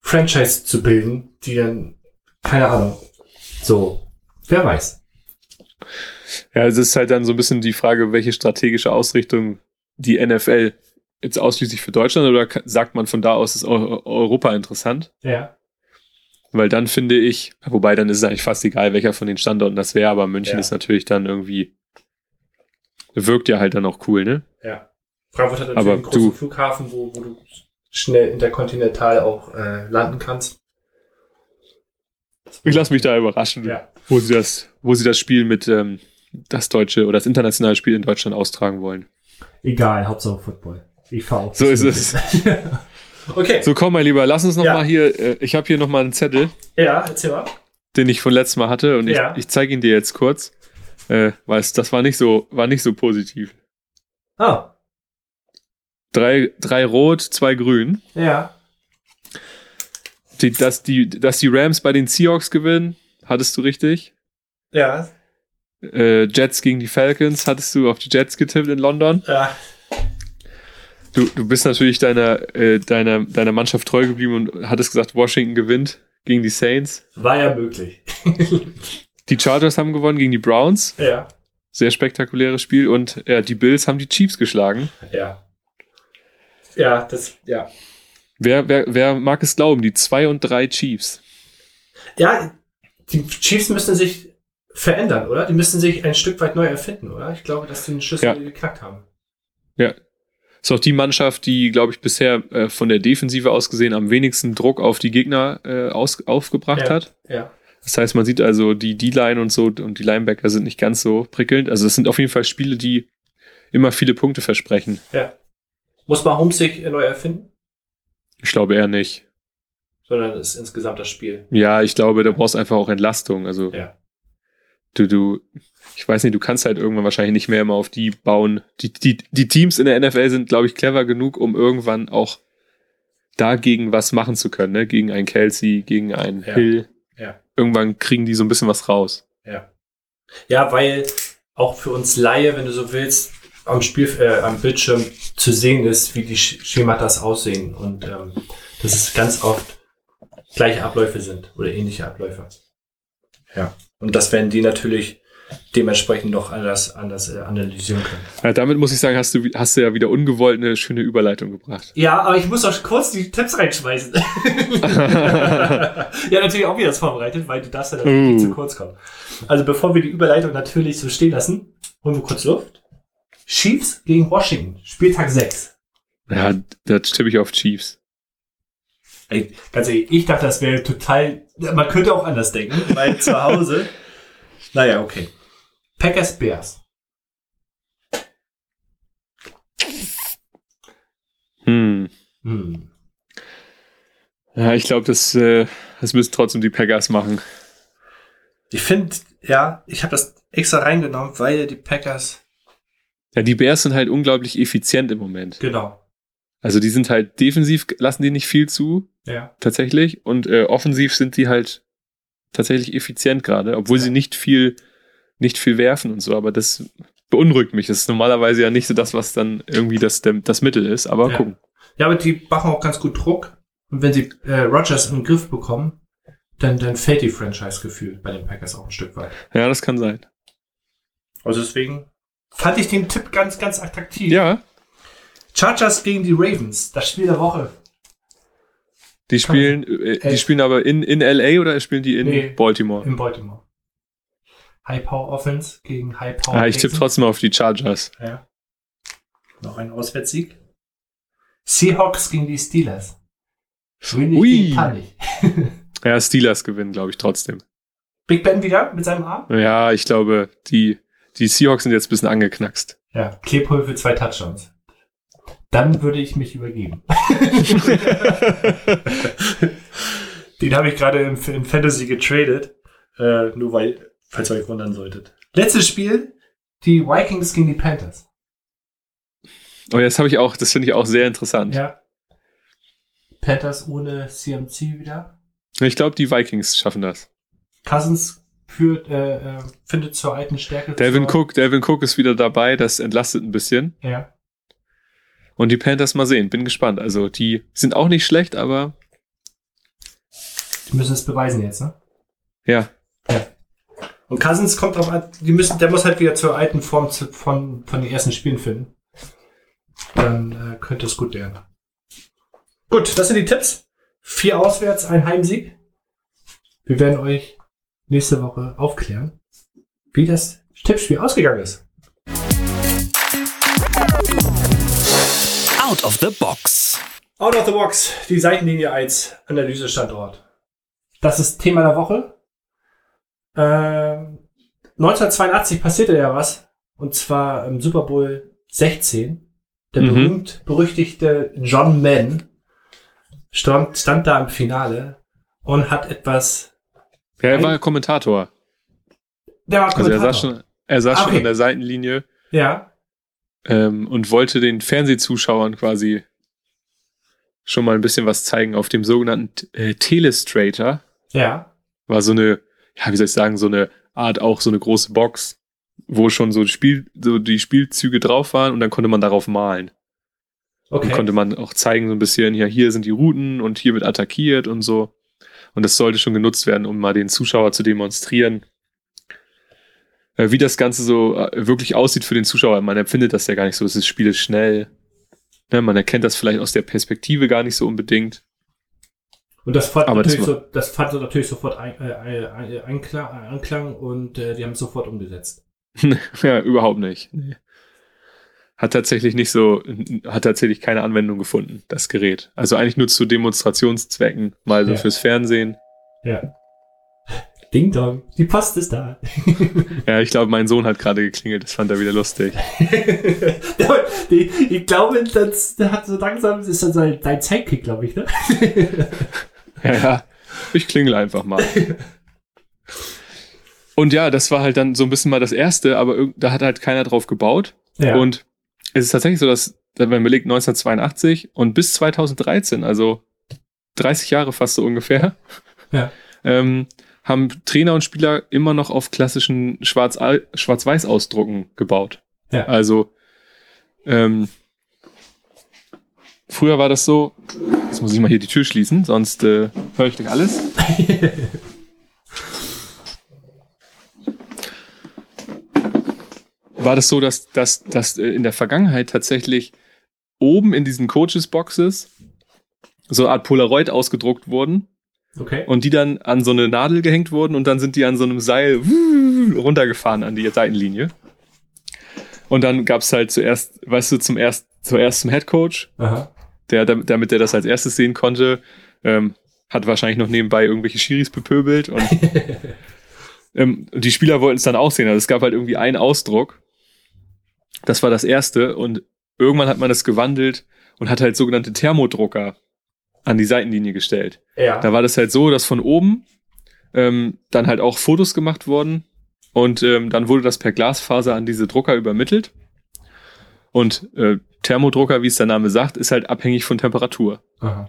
Franchise zu bilden, die dann, keine Ahnung, so, wer weiß. Ja, es ist halt dann so ein bisschen die Frage, welche strategische Ausrichtung die NFL jetzt ausschließlich für Deutschland oder sagt man von da aus ist Eu- Europa interessant? Ja. Weil dann finde ich, wobei dann ist es eigentlich fast egal, welcher von den Standorten das wäre, aber München Ja. ist natürlich dann irgendwie, wirkt ja halt dann auch cool, ne? Ja. Frankfurt hat natürlich Aber einen großen du- Flughafen, wo, wo du schnell interkontinental auch äh, landen kannst. Ich lasse mich da überraschen, Ja. wo sie das, wo sie das Spiel mit ähm, das deutsche oder das internationale Spiel in Deutschland austragen wollen. Egal, Hauptsache Football. Ich. So ist es. (laughs) okay. So, komm, mein Lieber, lass uns noch Ja. mal hier, äh, ich habe hier noch mal einen Zettel, Ja, erzähl mal. den ich von letztem Mal hatte und Ja. ich, ich zeige ihn dir jetzt kurz, äh, weil es, das war nicht so, war nicht so positiv. Ah, Drei, drei rot, zwei grün. ja. Die, dass, die, dass die Rams bei den Seahawks gewinnen, hattest du richtig. Ja. Äh, Jets gegen die Falcons, hattest du auf die Jets getippt in London. Ja. Du, du bist natürlich deiner, äh, deiner, deiner Mannschaft treu geblieben und hattest gesagt, Washington gewinnt gegen die Saints. War ja möglich. (laughs) Die Chargers haben gewonnen gegen die Browns. Ja. Sehr spektakuläres Spiel. Und ja, die Bills haben die Chiefs geschlagen. Ja. Ja, das, ja. Wer, wer, wer mag es glauben? Die zwei und drei Chiefs. Ja, die Chiefs müssen sich verändern, oder? Die müssen sich ein Stück weit neu erfinden, oder? Ich glaube, dass die den Schlüssel Ja. geknackt haben. Ja. Ist auch die Mannschaft, die, glaube ich, bisher äh, von der Defensive aus gesehen am wenigsten Druck auf die Gegner äh, aus, aufgebracht Ja. hat. Ja. Das heißt, man sieht also, die D-Line und so und die Linebacker sind nicht ganz so prickelnd. Also es sind auf jeden Fall Spiele, die immer viele Punkte versprechen. ja. Muss man Homesick neu erfinden? Ich glaube eher nicht. Sondern es ist insgesamt das Spiel. Ja, ich glaube, da brauchst du einfach auch Entlastung. Also Ja. du, du, ich weiß nicht, du kannst halt irgendwann wahrscheinlich nicht mehr immer auf die bauen. Die, die, die Teams in der NFL sind, glaube ich, clever genug, um irgendwann auch dagegen was machen zu können, ne? Gegen einen Kelsey, gegen einen Ja. Hill. Irgendwann kriegen die so ein bisschen was raus. Ja. Ja, weil auch für uns Laie, wenn du so willst, am Spiel, äh, am Bildschirm zu sehen ist, wie die Sch- Schematas aussehen und ähm, dass es ganz oft gleiche Abläufe sind oder ähnliche Abläufe. Ja. Und das werden die natürlich dementsprechend noch anders, anders äh, analysieren können. Ja, damit muss ich sagen, hast du, hast du ja wieder ungewollt eine schöne Überleitung gebracht. Ja, aber ich muss auch kurz die Tipps reinschmeißen. (laughs) ja, natürlich auch wieder das vorbereitet, weil du darfst ja natürlich nicht Uh. zu kurz kommen. Also bevor wir die Überleitung natürlich so stehen lassen, holen wir kurz Luft. Chiefs gegen Washington, Spieltag 6. Ja, da tippe ich auf Chiefs. Ey, ganz ehrlich, ich dachte, das wäre total, man könnte auch anders denken, weil zu Hause, (laughs) naja, okay. Packers Bears. Hm. Hm. Ja, ich glaube, das, äh, das müssen trotzdem die Packers machen. Ich finde, ja, ich habe das extra reingenommen, weil die Packers, Ja, die Bears sind halt unglaublich effizient im Moment. genau, Also die sind halt defensiv, lassen die nicht viel zu, ja. tatsächlich. Und äh, offensiv sind die halt tatsächlich effizient gerade, obwohl sie Ja. nicht viel, nicht viel werfen und so. Aber das beunruhigt mich. Das ist normalerweise ja nicht so das, was dann irgendwie das, das Mittel ist. Aber Ja. gucken. Ja, aber die machen auch ganz gut Druck. Und wenn sie äh, Rogers in den Griff bekommen, dann, dann fällt die Franchise-Gefühl bei den Packers auch ein Stück weit. Ja, das kann sein. Also deswegen fand ich den Tipp ganz, ganz attraktiv. Ja, Chargers gegen die Ravens, das Spiel der Woche. die spielen, äh, die spielen aber in, in LA oder spielen die in Nee. Baltimore? In Baltimore. High Power Offense gegen High Power. Ah, ich tippe trotzdem auf die Chargers. Ja. Noch ein Auswärtssieg. Seahawks gegen die Steelers. Wenig Ui. kann ich. (laughs) Ja, Steelers gewinnen, glaube ich, trotzdem. Big Ben wieder mit seinem Arm? Ja, ich glaube, die, die Seahawks sind jetzt ein bisschen angeknackst. Ja. Claypool für zwei Touchdowns. Dann würde ich mich übergeben. (laughs) (laughs) Den habe ich gerade in Fantasy getradet. Äh, nur weil, falls ihr euch wundern solltet. Letztes Spiel, die Vikings gegen die Panthers. Oh, das habe ich auch, das finde ich auch sehr interessant. Ja. Panthers ohne CMC wieder. Ich glaube, die Vikings schaffen das. Cousins führt, äh, äh, findet zur alten Stärke. Delvin zur- Cook, Delvin Cook ist wieder dabei, das entlastet ein bisschen. Ja. Und die Panthers mal sehen, bin gespannt. Also die sind auch nicht schlecht, aber Die müssen es beweisen jetzt, ne? ja, Und Cousins kommt drauf an, die müssen, der muss halt wieder zur alten Form zu, von, von den ersten Spielen finden. Dann äh, könnte es gut werden. Gut, das sind die Tipps. Vier auswärts, ein Heimsieg. Wir werden euch nächste Woche aufklären, wie das Tippspiel ausgegangen ist. Out of the Box. Out of the Box, die Seitenlinie als Analysestandort. Das ist Thema der Woche. Ähm, 1982 passierte ja was. Und zwar im Super Bowl 16. Der Mhm. berühmt berüchtigte John Mann stand, stand da im Finale und hat etwas. ja er war Kommentator. Der war Also er Kommentator. saß schon, er saß schon okay. an der Seitenlinie Ja, ähm, und wollte den Fernsehzuschauern quasi schon mal ein bisschen was zeigen auf dem sogenannten äh, Telestrator. ja, War so eine, ja, wie soll ich sagen, so eine Art auch so eine große Box, wo schon so, Spiel, so die Spielzüge drauf waren und dann konnte man darauf malen. okay. Und konnte man auch zeigen, so ein bisschen, ja, hier sind die Routen und hier wird attackiert und so. Und das sollte schon genutzt werden, um mal den Zuschauer zu demonstrieren, äh, wie das Ganze so äh, wirklich aussieht für den Zuschauer. Man empfindet das ja gar nicht so. Das Spiel ist schnell. Ne, man erkennt das vielleicht aus der Perspektive gar nicht so unbedingt. Und das fand, Aber das natürlich, so, das fand so natürlich sofort ein, äh, ein, Einklang, Anklang und äh, die haben es sofort umgesetzt. (laughs) ja, überhaupt nicht. Nee. hat tatsächlich nicht so, hat tatsächlich keine Anwendung gefunden, das Gerät. Also eigentlich nur zu Demonstrationszwecken, mal so Ja. fürs Fernsehen. Ja. Ding Dong, die Post ist da. (laughs) Ja, ich glaube, mein Sohn hat gerade geklingelt, das fand er wieder lustig. (laughs) ich glaube, das, der hat so langsam, das ist dann sein, dein Sidekick, glaube ich, ne? Ja, ja, ich klingel einfach mal. Und ja, das war halt dann so ein bisschen mal das erste, aber da hat halt keiner drauf gebaut. Ja. Und es ist tatsächlich so, dass, wenn man überlegt, 1982 und bis 2013, also 30 Jahre fast so ungefähr, Ja. ähm, haben Trainer und Spieler immer noch auf klassischen Schwarz- Schwarz-Weiß-Ausdrucken gebaut. Ja. Also, ähm, früher war das so, jetzt muss ich mal hier die Tür schließen, sonst äh, höre ich dich alles. (laughs) war das so, dass, dass, dass äh, in der Vergangenheit tatsächlich oben in diesen Coaches-Boxes so eine Art Polaroid ausgedruckt wurden Okay. und die dann an so eine Nadel gehängt wurden und dann sind die an so einem Seil runtergefahren an die Seitenlinie. Und dann gab's halt zuerst, weißt du, zum erst, zuerst zum Headcoach, Aha. Der, damit der das als erstes sehen konnte, ähm, hat wahrscheinlich noch nebenbei irgendwelche Schiris bepöbelt und (laughs) ähm, die Spieler wollten es dann auch sehen. Also es gab halt irgendwie einen Ausdruck. Das war das erste und irgendwann hat man das gewandelt und hat halt sogenannte Thermodrucker an die Seitenlinie gestellt. Ja. Da war das halt so, dass von oben ähm, dann halt auch Fotos gemacht wurden und ähm, dann wurde das per Glasfaser an diese Drucker übermittelt. Und äh, Thermodrucker, wie es der Name sagt, ist halt abhängig von Temperatur. Aha.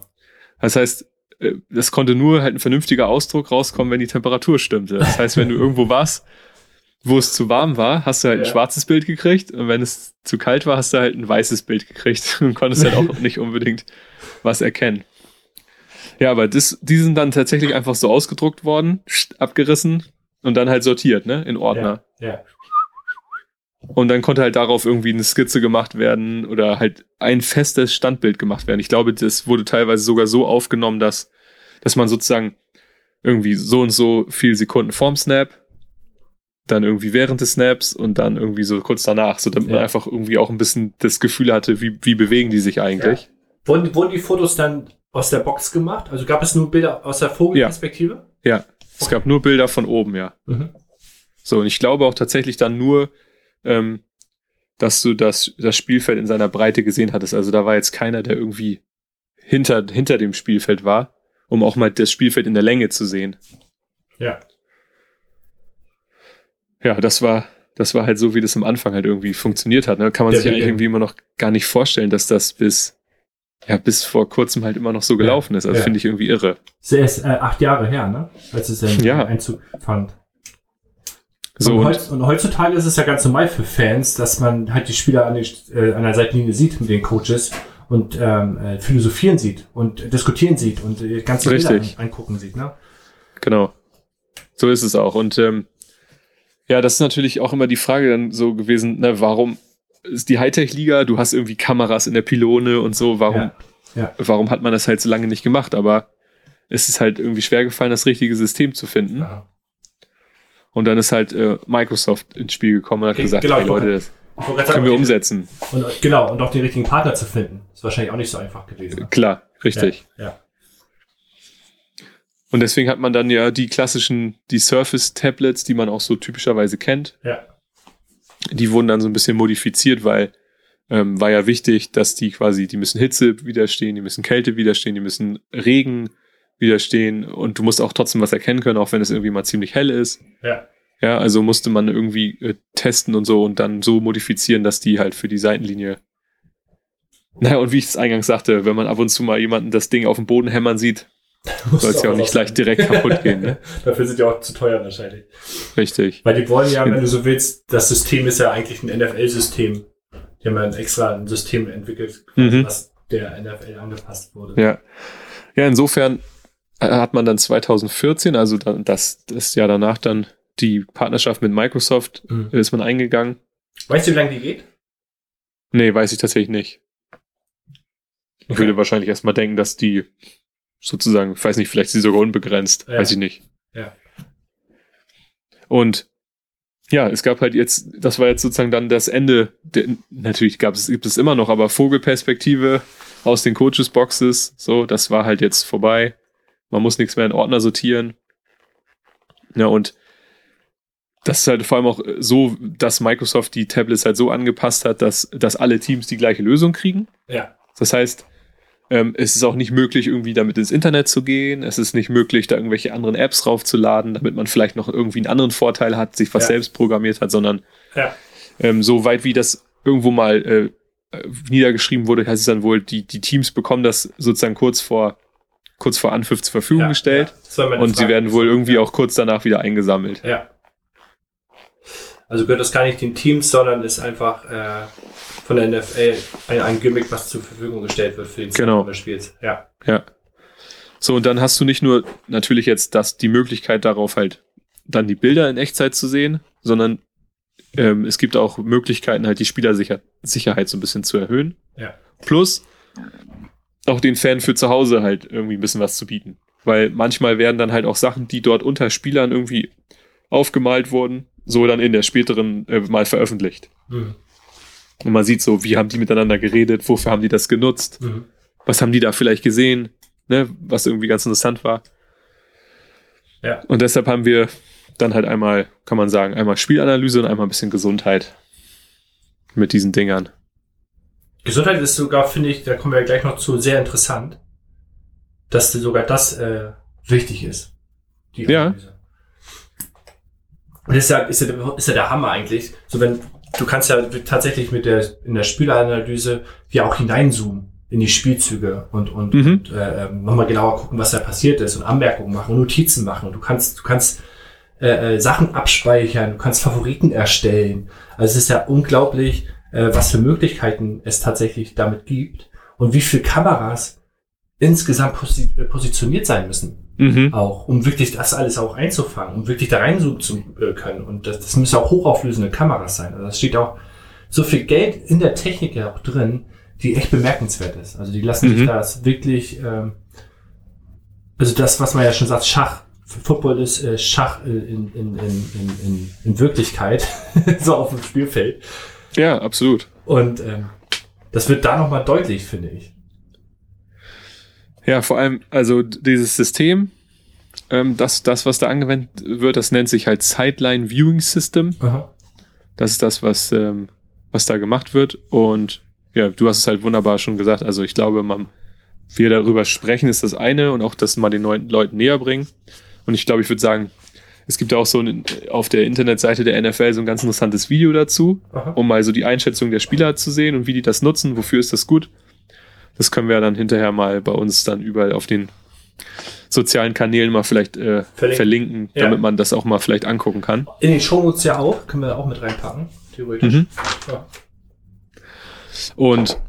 Das heißt, äh, das konnte nur halt ein vernünftiger Ausdruck rauskommen, wenn die Temperatur stimmte. Das heißt, wenn du (laughs) irgendwo warst, wo es zu warm war, hast du halt ein Ja. schwarzes Bild gekriegt und wenn es zu kalt war, hast du halt ein weißes Bild gekriegt (laughs) und konntest halt auch nicht unbedingt was erkennen. Ja, aber das, die sind dann tatsächlich einfach so ausgedruckt worden, abgerissen und dann halt sortiert, ne, in Ordner. Ja. Und dann konnte halt darauf irgendwie eine Skizze gemacht werden oder halt ein festes Standbild gemacht werden. Ich glaube, das wurde teilweise sogar so aufgenommen, dass, dass man sozusagen irgendwie so und so viel Sekunden vorm Snap, dann irgendwie während des Snaps und dann irgendwie so kurz danach, so damit man Ja. einfach irgendwie auch ein bisschen das Gefühl hatte, wie, wie bewegen die sich eigentlich. Wurden, wurden die Fotos dann aus der Box gemacht? Also gab es nur Bilder aus der Vogelperspektive? Ja, es gab nur Bilder von oben, ja. Mhm. So, und ich glaube auch tatsächlich dann nur, ähm, dass du das, das Spielfeld in seiner Breite gesehen hattest. Also da war jetzt keiner, der irgendwie hinter, hinter dem Spielfeld war, um auch mal das Spielfeld in der Länge zu sehen. Ja. Ja, das war, das war halt so, wie das am Anfang halt irgendwie funktioniert hat. Ne? Kann man Der sich eigentlich Beginn. irgendwie immer noch gar nicht vorstellen, dass das bis, ja, bis vor kurzem halt immer noch so gelaufen ist. Also Ja. finde ich irgendwie irre. Das ist äh, acht Jahre her, ne? Als es den Ja. Einzug fand. So, und, und, heutz, und heutzutage ist es ja ganz normal für Fans, dass man halt die Spieler an, den, äh, an der Seitenlinie sieht mit den Coaches und ähm, äh, philosophieren sieht und diskutieren sieht und äh, ganze Bilder Richtig. an, angucken sieht, ne? Genau. So ist es auch. Und ähm, ja, das ist natürlich auch immer die Frage dann so gewesen, ne, warum ist die Hightech-Liga, du hast irgendwie Kameras in der Pylone und so, warum, Ja. Ja. warum hat man das halt so lange nicht gemacht? Aber es ist halt irgendwie schwer gefallen, das richtige System zu finden. Ja. Und dann ist halt äh, Microsoft ins Spiel gekommen und hat Okay, gesagt, genau, hey ich Leute, wollte- das können wir sagen, umsetzen. Und, genau, und auch den richtigen Partner zu finden. Ist wahrscheinlich auch nicht so einfach gewesen. Ne? Klar, richtig. Ja. Und deswegen hat man dann ja die klassischen, die Surface-Tablets, die man auch so typischerweise kennt, Ja. die wurden dann so ein bisschen modifiziert, weil ähm, war ja wichtig, dass die quasi, die müssen Hitze widerstehen, die müssen Kälte widerstehen, die müssen Regen widerstehen und du musst auch trotzdem was erkennen können, auch wenn es irgendwie mal ziemlich hell ist. Ja. Ja, also musste man irgendwie äh, testen und so und dann so modifizieren, dass die halt für die Seitenlinie. Naja, und wie ich es eingangs sagte, wenn man ab und zu mal jemanden das Ding auf dem Boden hämmern sieht, (laughs) soll es ja auch nicht gleich direkt kaputt gehen. Ne? (laughs) Dafür sind die auch zu teuer wahrscheinlich. Richtig. Weil die wollen ja, wenn du so willst, das System ist ja eigentlich ein NFL-System. Die haben ja ein extra ein System entwickelt, Mhm. was der NFL angepasst wurde. Ja. Ja, insofern hat man dann 2014, also dann das, das Jahr danach dann die Partnerschaft mit Microsoft, Mhm. ist man eingegangen. Weißt du, wie lange die geht? Nee, weiß ich tatsächlich nicht. Ich Okay. würde wahrscheinlich erstmal denken, dass die sozusagen, ich weiß nicht, vielleicht ist sie sogar unbegrenzt, Ja. weiß ich nicht. Ja. Und ja, es gab halt jetzt, das war jetzt sozusagen dann das Ende. Der, natürlich gab es, gibt es immer noch, aber Vogelperspektive aus den Coaches Boxes, so, das war halt jetzt vorbei. Man muss nichts mehr in Ordner sortieren. Ja, und das ist halt vor allem auch so, dass Microsoft die Tablets halt so angepasst hat, dass, dass alle Teams die gleiche Lösung kriegen. Ja. Das heißt, ähm, es ist auch nicht möglich, irgendwie damit ins Internet zu gehen. Es ist nicht möglich, da irgendwelche anderen Apps raufzuladen, damit man vielleicht noch irgendwie einen anderen Vorteil hat, sich was Ja. selbst programmiert hat, sondern Ja. ähm, so weit wie das irgendwo mal äh, niedergeschrieben wurde, heißt es dann wohl, die, die Teams bekommen das sozusagen kurz vor, kurz vor Anpfiff zur Verfügung ja, gestellt. Ja. Und sie Frage. werden wohl irgendwie auch kurz danach wieder eingesammelt. Ja. Also gehört das gar nicht den Teams, sondern ist einfach äh, von der NFL ein, ein Gimmick, was zur Verfügung gestellt wird für den Genau. Des Spiels. Ja. Ja. So, und dann hast du nicht nur natürlich jetzt das, die Möglichkeit darauf halt dann die Bilder in Echtzeit zu sehen, sondern ähm, es gibt auch Möglichkeiten halt die Spielersicherheit so ein bisschen zu erhöhen. Ja. Plus auch den Fan für zu Hause halt irgendwie ein bisschen was zu bieten. Weil manchmal werden dann halt auch Sachen, die dort unter Spielern irgendwie aufgemalt wurden, so dann in der späteren äh, mal veröffentlicht. Mhm. Und man sieht so, wie haben die miteinander geredet, wofür haben die das genutzt, Mhm. was haben die da vielleicht gesehen, ne, was irgendwie ganz interessant war. Ja. Und deshalb haben wir dann halt einmal, kann man sagen, einmal Spielanalyse und einmal ein bisschen Gesundheit mit diesen Dingern. Gesundheit ist sogar, finde ich, da kommen wir gleich noch zu, sehr interessant, dass sogar das äh, wichtig ist. Die Ja. Und das ist ja, ist, ja, ist ja der Hammer eigentlich. So wenn du kannst ja tatsächlich mit der in der Spielanalyse ja auch hineinzoomen in die Spielzüge und und, Mhm. und äh, ähm, nochmal genauer gucken, was da passiert ist und Anmerkungen machen und Notizen machen. Und du kannst du kannst äh, äh, Sachen abspeichern, du kannst Favoriten erstellen. Also es ist ja unglaublich, äh, was für Möglichkeiten es tatsächlich damit gibt und wie viele Kameras insgesamt posi äh, positioniert sein müssen Mhm. auch, um wirklich das alles auch einzufangen, um wirklich da reinzoomen zu äh, können. Und das, das müssen auch hochauflösende Kameras sein. Also es steht auch so viel Geld in der Technik ja auch drin, die echt bemerkenswert ist. Also die lassen Mhm. sich das wirklich, ähm, also das, was man ja schon sagt, Schach. Football ist äh, Schach äh, in, in, in, in, in Wirklichkeit, (laughs) so auf dem Spielfeld. Ja, absolut. Und ähm, das wird da nochmal deutlich, finde ich. Ja, vor allem, also dieses System, ähm, das, das, was da angewendet wird, das nennt sich halt Sideline Viewing System. Aha. Das ist das, was, ähm, was da gemacht wird. Und ja, du hast es halt wunderbar schon gesagt. Also ich glaube, man, wir darüber sprechen, ist das eine und auch das mal den neuen Leuten näher bringen. Und ich glaube, ich würde sagen, es gibt auch so ein, auf der Internetseite der NFL so ein ganz interessantes Video dazu, Aha. um mal so die Einschätzung der Spieler zu sehen und wie die das nutzen, wofür ist das gut. Das können wir dann hinterher mal bei uns dann überall auf den sozialen Kanälen mal vielleicht äh, Verlinken. verlinken, Ja. damit man das auch mal vielleicht angucken kann. In den Shownotes ja auch, können wir auch mit reinpacken, theoretisch. Mhm. Ja. Und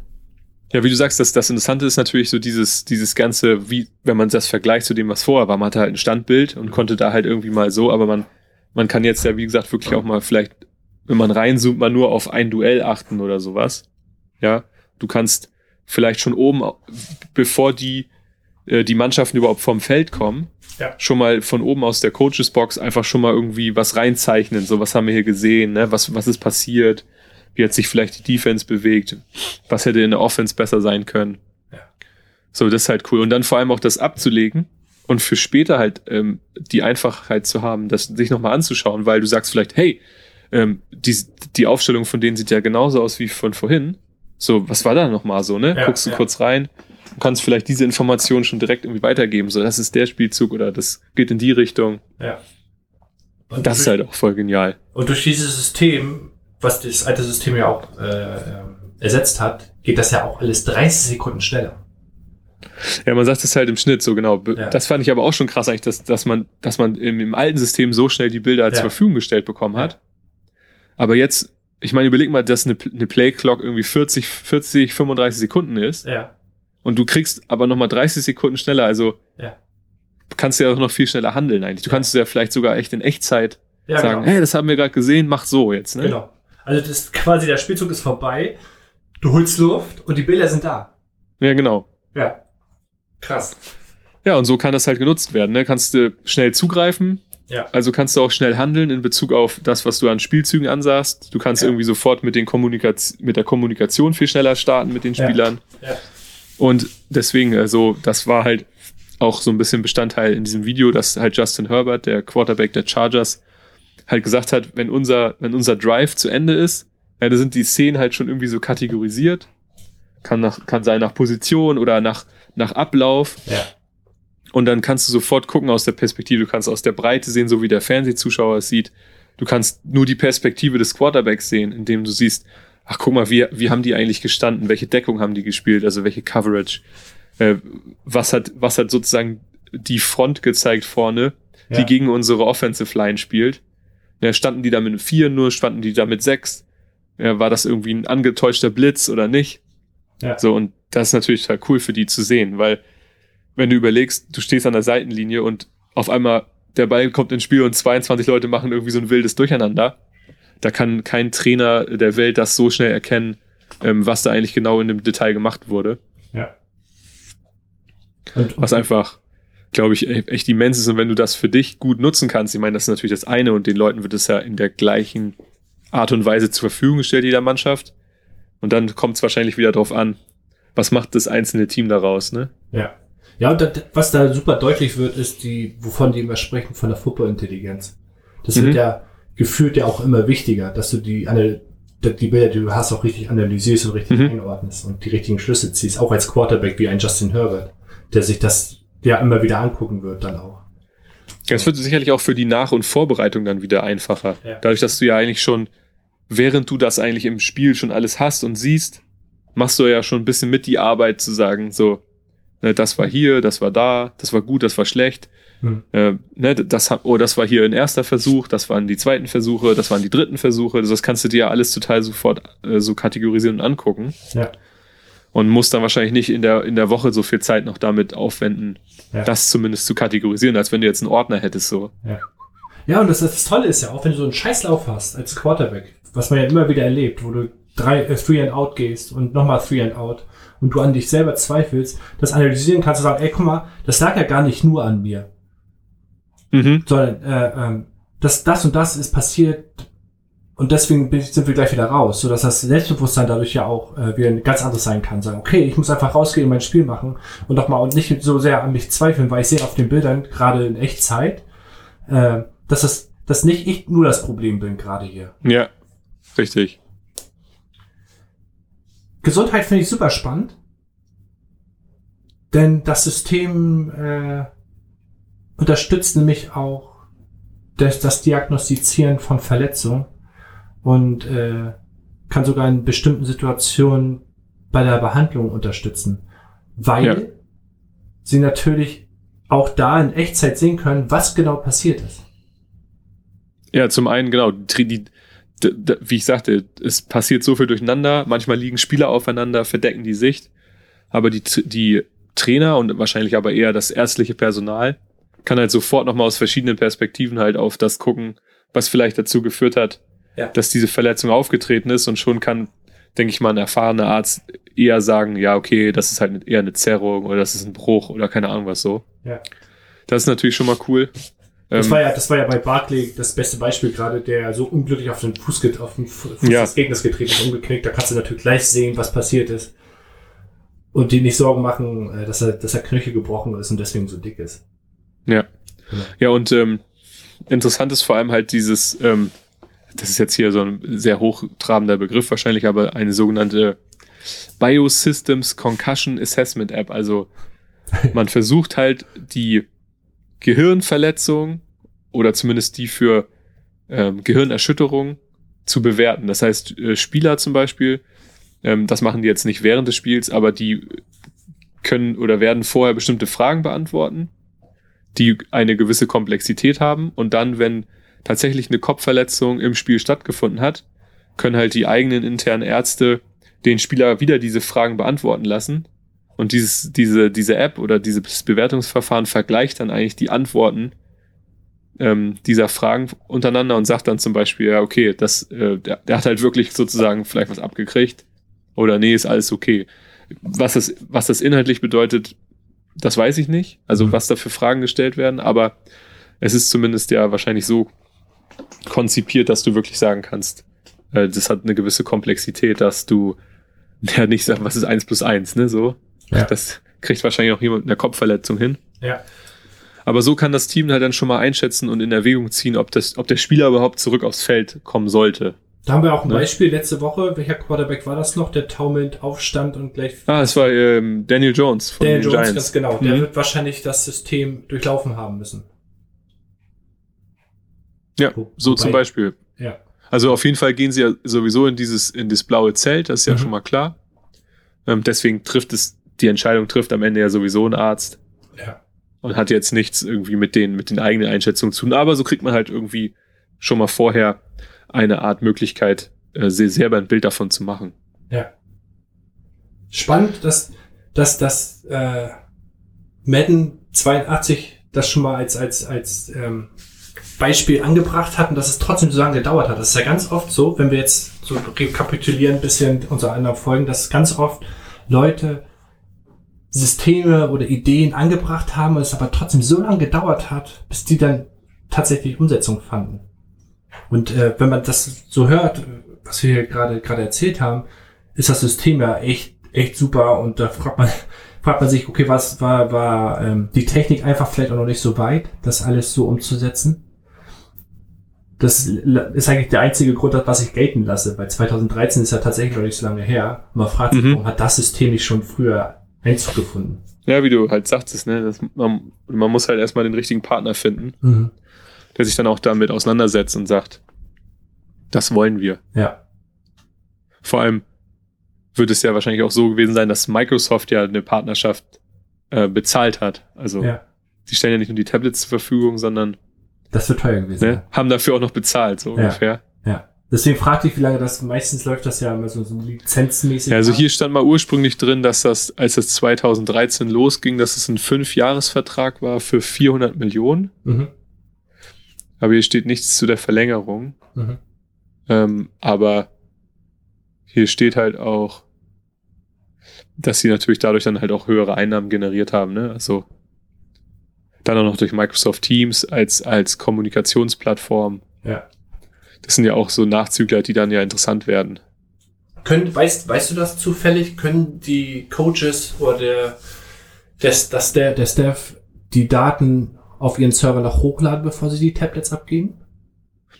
ja, wie du sagst, das, das Interessante ist natürlich so dieses, dieses Ganze, wie, wenn man das vergleicht zu dem, was vorher war, man hatte halt ein Standbild und konnte da halt irgendwie mal so, aber man, man kann jetzt ja, wie gesagt, wirklich auch mal vielleicht, wenn man reinzoomt, mal nur auf ein Duell achten oder sowas. Ja, du kannst vielleicht schon oben, bevor die, äh, die Mannschaften überhaupt vom Feld kommen, Ja. schon mal von oben aus der Coaches Box einfach schon mal irgendwie was reinzeichnen. So, was haben wir hier gesehen, ne? Was, was ist passiert? Wie hat sich vielleicht die Defense bewegt? Was hätte in der Offense besser sein können? Ja. So, das ist halt cool. Und dann vor allem auch das abzulegen und für später halt ähm, die Einfachheit zu haben, das sich nochmal anzuschauen, weil du sagst vielleicht, hey, ähm, die, die Aufstellung von denen sieht ja genauso aus wie von vorhin. So, was war da nochmal so, ne? Ja, Guckst du ja. kurz rein und kannst vielleicht diese Information schon direkt irgendwie weitergeben. So, das ist der Spielzug oder das geht in die Richtung. ja. Und Das ist halt auch voll genial. Und durch dieses System, was das alte System ja auch äh, ähm, ersetzt hat, geht das ja auch alles 30 Sekunden schneller. Ja, man sagt es halt im Schnitt so genau. Ja. Das fand ich aber auch schon krass eigentlich, dass, dass man, dass man im, im alten System so schnell die Bilder zur Ja. Verfügung gestellt bekommen hat. Aber jetzt, ich meine, überleg mal, dass eine, eine Play-Clock irgendwie 40, 40, 35 Sekunden ist Ja. und du kriegst aber nochmal 30 Sekunden schneller, also Ja. kannst du ja auch noch viel schneller handeln eigentlich. Du kannst ja vielleicht sogar echt in Echtzeit Ja, sagen, genau. hey, das haben wir gerade gesehen, mach so jetzt, ne? genau. Also das ist quasi der Spielzug ist vorbei, du holst Luft und die Bilder sind da. Ja, genau. Ja. Krass. Ja, und so kann das halt genutzt werden. Ne? Kannst du schnell zugreifen, Ja. Also kannst du auch schnell handeln in Bezug auf das, was du an Spielzügen ansahst. Du kannst Ja. irgendwie sofort mit, den Kommunikaz mit der Kommunikation viel schneller starten mit den Ja. Spielern. Ja. Und deswegen, also, das war halt auch so ein bisschen Bestandteil in diesem Video, dass halt Justin Herbert, der Quarterback der Chargers, halt gesagt hat, wenn unser, wenn unser Drive zu Ende ist, ja, da sind die Szenen halt schon irgendwie so kategorisiert. Kann, nach, kann sein nach Position oder nach, nach Ablauf. Ja. Und dann kannst du sofort gucken aus der Perspektive. Du kannst aus der Breite sehen, so wie der Fernsehzuschauer es sieht. Du kannst nur die Perspektive des Quarterbacks sehen, indem du siehst, ach guck mal, wie, wie haben die eigentlich gestanden? Welche Deckung haben die gespielt? Also welche Coverage? Äh, was hat, was hat sozusagen die Front gezeigt vorne, die Ja. gegen unsere Offensive Line spielt? Ja, standen die da mit vier nur, standen die da mit sechs? Ja, war das irgendwie ein angetäuschter Blitz oder nicht? Ja. So, und das ist natürlich total cool für die zu sehen, weil wenn du überlegst, du stehst an der Seitenlinie und auf einmal der Ball kommt ins Spiel und 22 Leute machen irgendwie so ein wildes Durcheinander. Da kann kein Trainer der Welt das so schnell erkennen, ähm, was da eigentlich genau in dem Detail gemacht wurde. Ja. Und, Was einfach, glaube ich, e- echt immens ist. Und wenn du das für dich gut nutzen kannst, ich meine, das ist natürlich das eine und den Leuten wird es ja in der gleichen Art und Weise zur Verfügung gestellt, jeder Mannschaft. Und dann kommt es wahrscheinlich wieder drauf an, was macht das einzelne Team daraus, ne? Ja. Ja, und das, was da super deutlich wird, ist die, wovon die immer sprechen, von der Footballintelligenz. Das Mhm. wird ja gefühlt ja auch immer wichtiger, dass du die, die Bilder, die du hast, auch richtig analysierst und richtig Mhm. einordnest und die richtigen Schlüsse ziehst, auch als Quarterback wie ein Justin Herbert, der sich das ja immer wieder angucken wird dann auch. Es wird sicherlich auch für die Nach- und Vorbereitung dann wieder einfacher. Ja. Dadurch, dass du ja eigentlich schon, während du das eigentlich im Spiel schon alles hast und siehst, machst du ja schon ein bisschen mit die Arbeit zu sagen, so, ne, das war hier, das war da, das war gut, das war schlecht. Hm. Äh, ne, das, oh, das war hier ein erster Versuch, das waren die zweiten Versuche, das waren die dritten Versuche. Also Das kannst du dir ja alles total sofort äh, so kategorisieren und angucken. Ja. Und musst dann wahrscheinlich nicht in der, in der Woche so viel Zeit noch damit aufwenden, Ja. das zumindest zu kategorisieren, als wenn du jetzt einen Ordner hättest, so. Ja, und das, das Tolle ist ja auch, wenn du so einen Scheißlauf hast als Quarterback, was man ja immer wieder erlebt, wo du drei, äh, three and out gehst und nochmal three and out und du an dich selber zweifelst, das analysieren kannst du sagen, ey, guck mal, das lag ja gar nicht nur an mir, Mhm. sondern äh, ähm, das, das und das ist passiert und deswegen sind wir gleich wieder raus, sodass das Selbstbewusstsein dadurch ja auch äh, wieder ein ganz anderes sein kann. Sagen, okay, ich muss einfach rausgehen mein Spiel machen und doch mal und nicht so sehr an mich zweifeln, weil ich sehe auf den Bildern gerade in Echtzeit, äh, dass das dass nicht ich nur das Problem bin gerade hier. Ja, richtig. Gesundheit finde ich super spannend, denn das System äh, unterstützt nämlich auch das, das Diagnostizieren von Verletzungen und äh, kann sogar in bestimmten Situationen bei der Behandlung unterstützen, weil Ja. sie natürlich auch da in Echtzeit sehen können, was genau passiert ist. Ja, zum einen, genau, die, die, d- d- wie ich sagte, es passiert so viel durcheinander. Manchmal liegen Spieler aufeinander, verdecken die Sicht. Aber die, die Trainer und wahrscheinlich aber eher das ärztliche Personal kann halt sofort nochmal aus verschiedenen Perspektiven halt auf das gucken, was vielleicht dazu geführt hat, Ja. dass diese Verletzung aufgetreten ist. Und schon kann, denke ich mal, ein erfahrener Arzt eher sagen, ja, okay, das ist halt eher eine Zerrung oder das ist ein Bruch oder keine Ahnung was so. Ja. Das ist natürlich schon mal cool. Das Ähm, war ja, das war ja bei Barclay das beste Beispiel gerade, der so unglücklich auf den Fuß, get, auf den Fu- Fuß Ja. des Gegners getreten ist, umgeknickt. Da kannst du natürlich gleich sehen, was passiert ist. Und dir nicht Sorgen machen, äh, dass er, dass er Knöchel gebrochen ist und deswegen so dick ist. Ja. Genau. Ja, und ähm, interessant ist vor allem halt dieses, ähm, das ist jetzt hier so ein sehr hochtrabender Begriff wahrscheinlich, aber eine sogenannte Biosystems Concussion Assessment App. Also (laughs) man versucht halt die Gehirnverletzung oder zumindest die für ähm, Gehirnerschütterung zu bewerten. Das heißt, äh, Spieler zum Beispiel, ähm, das machen die jetzt nicht während des Spiels, aber die können oder werden vorher bestimmte Fragen beantworten die eine gewisse Komplexität haben und dann, wenn tatsächlich eine Kopfverletzung im Spiel stattgefunden hat, können halt die eigenen internen Ärzte den Spieler wieder diese Fragen beantworten lassen und dieses, diese, diese App oder dieses Bewertungsverfahren vergleicht dann eigentlich die Antworten ähm, dieser Fragen untereinander und sagt dann zum Beispiel, ja, okay, das, äh, der, der hat halt wirklich sozusagen vielleicht was abgekriegt oder nee, ist alles okay. Was das, was das inhaltlich bedeutet, das weiß ich nicht. Also Mhm. was da für Fragen gestellt werden, aber es ist zumindest ja wahrscheinlich so konzipiert, dass du wirklich sagen kannst, äh, das hat eine gewisse Komplexität, dass du (laughs) ja nicht sagst, was ist eins plus eins, ne, so. Ja. Das kriegt wahrscheinlich auch jemand mit einer Kopfverletzung hin. Ja. Aber so kann das Team halt dann schon mal einschätzen und in Erwägung ziehen, ob, das, ob der Spieler überhaupt zurück aufs Feld kommen sollte. Da haben wir auch ein Ne? Beispiel letzte Woche. Welcher Quarterback war das noch, der taumelnd aufstand und gleich Ah, es war ähm, Daniel Jones von Daniel den Jones, Giants. ganz genau. Der Mhm. wird wahrscheinlich das System durchlaufen haben müssen. Ja, Wo- so wobei- zum Beispiel. Ja. Also auf jeden Fall gehen sie ja sowieso in dieses, in das blaue Zelt, das ist ja Mhm. schon mal klar. Ähm, deswegen trifft es, die Entscheidung trifft am Ende ja sowieso ein Arzt Ja. und hat jetzt nichts irgendwie mit den, mit den eigenen Einschätzungen zu tun. Aber so kriegt man halt irgendwie schon mal vorher eine Art Möglichkeit, äh, se- selber ein Bild davon zu machen. Ja. Spannend, dass, dass, dass äh, Madden 82 das schon mal als, als, als ähm, Beispiel angebracht hat und dass es trotzdem so lange gedauert hat. Das ist ja ganz oft so, wenn wir jetzt so rekapitulieren, ein bisschen unsere anderen Folgen, dass ganz oft Leute Systeme oder Ideen angebracht haben und es aber trotzdem so lange gedauert hat, bis die dann tatsächlich Umsetzung fanden. Und äh, wenn man das so hört, was wir hier gerade gerade erzählt haben, ist das System ja echt echt super und da fragt man (laughs) fragt man sich, okay, was war war ähm, die Technik einfach vielleicht auch noch nicht so weit, das alles so umzusetzen? Das ist eigentlich der einzige Grund, was ich gelten lasse, weil 2013 ist ja tatsächlich noch nicht so lange her. Und man fragt sich, Mhm. warum hat das System nicht schon früher Einzug gefunden? Ja, wie du halt sagtest, ne, das, man, man muss halt erstmal den richtigen Partner finden, Mhm. der sich dann auch damit auseinandersetzt und sagt, das wollen wir. Ja, Vor allem wird es ja wahrscheinlich auch so gewesen sein, dass Microsoft ja eine Partnerschaft äh, bezahlt hat. Also ja, die stellen ja nicht nur die Tablets zur Verfügung, sondern das wird teuer gewesen. ne, haben dafür auch noch bezahlt, so Ja. ungefähr. Ja. Deswegen fragte ich, wie lange das, meistens läuft das ja immer so, so lizenzmäßig. Ja, also hier stand mal ursprünglich drin, dass das, als das 2013 losging, dass es ein Fünfjahresvertrag war für 400 Millionen. Mhm. Aber hier steht nichts zu der Verlängerung. Mhm. Ähm, aber hier steht halt auch, dass sie natürlich dadurch dann halt auch höhere Einnahmen generiert haben. Ne? Also dann auch noch durch Microsoft Teams als, als Kommunikationsplattform. Ja. Das sind ja auch so Nachzügler, die dann ja interessant werden. Können, weißt, weißt du das zufällig? Können die Coaches oder der, des, das, der, der Staff die Daten auf ihren Server noch hochladen, bevor sie die Tablets abgeben?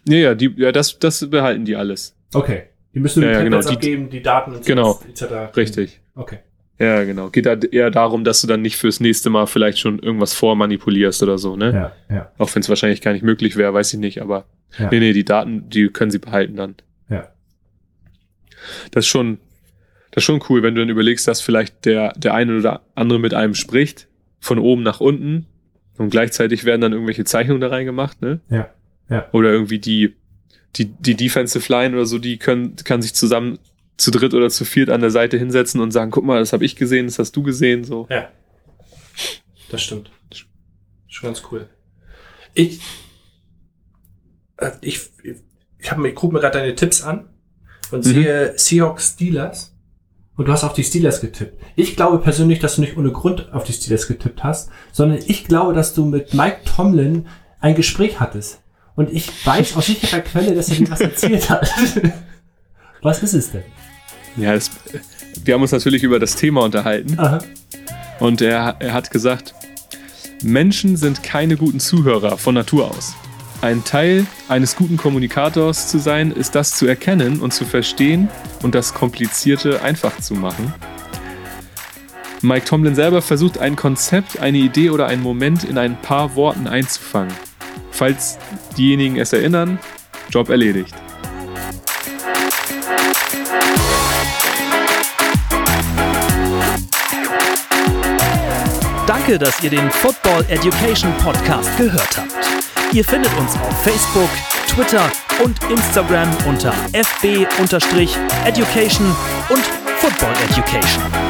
Ja, ja, die, ja das, das behalten die alles. Okay. Die müssen Ja, die ja, Tablets genau, die- abgeben, die Daten und Genau. etc. Richtig. Okay. Ja, genau. Geht da eher darum, dass du dann nicht fürs nächste Mal vielleicht schon irgendwas vormanipulierst oder so, ne? Ja, ja, Auch wenn es wahrscheinlich gar nicht möglich wäre, weiß ich nicht, aber Ja. nee, nee, die Daten, die können sie behalten dann. ja. Das ist schon, das ist schon cool, wenn du dann überlegst, dass vielleicht der, der eine oder andere mit einem spricht, von oben nach unten, und gleichzeitig werden dann irgendwelche Zeichnungen da reingemacht, ne? Ja, ja. Oder irgendwie die, die, die Defensive Line oder so, die können, kann sich zusammen zu dritt oder zu viert an der Seite hinsetzen und sagen, guck mal, das habe ich gesehen, das hast du gesehen, so. Ja. Das stimmt. Schon ganz cool. Ich, äh, ich, ich, hab mir- ich gucke mir gerade deine Tipps an und Mhm. sehe Seahawks Steelers. Und du hast auf die Steelers getippt. Ich glaube persönlich, dass du nicht ohne Grund auf die Steelers getippt hast, sondern ich glaube, dass du mit Mike Tomlin ein Gespräch hattest. Und ich weiß aus sicherer Quelle, dass er dir was erzählt hat. (laughs) was ist es denn? Ja, das, wir haben uns natürlich über das Thema unterhalten Aha. und er, er hat gesagt, Menschen sind keine guten Zuhörer von Natur aus. Ein Teil eines guten Kommunikators zu sein, ist das zu erkennen und zu verstehen und das Komplizierte einfach zu machen. Mike Tomlin selber versucht ein Konzept, eine Idee oder einen Moment in ein paar Worten einzufangen. Falls diejenigen es erinnern, Job erledigt. Danke, dass ihr den Football Education Podcast gehört habt. Ihr findet uns auf Facebook, Twitter und Instagram unter fb-education und Football Education.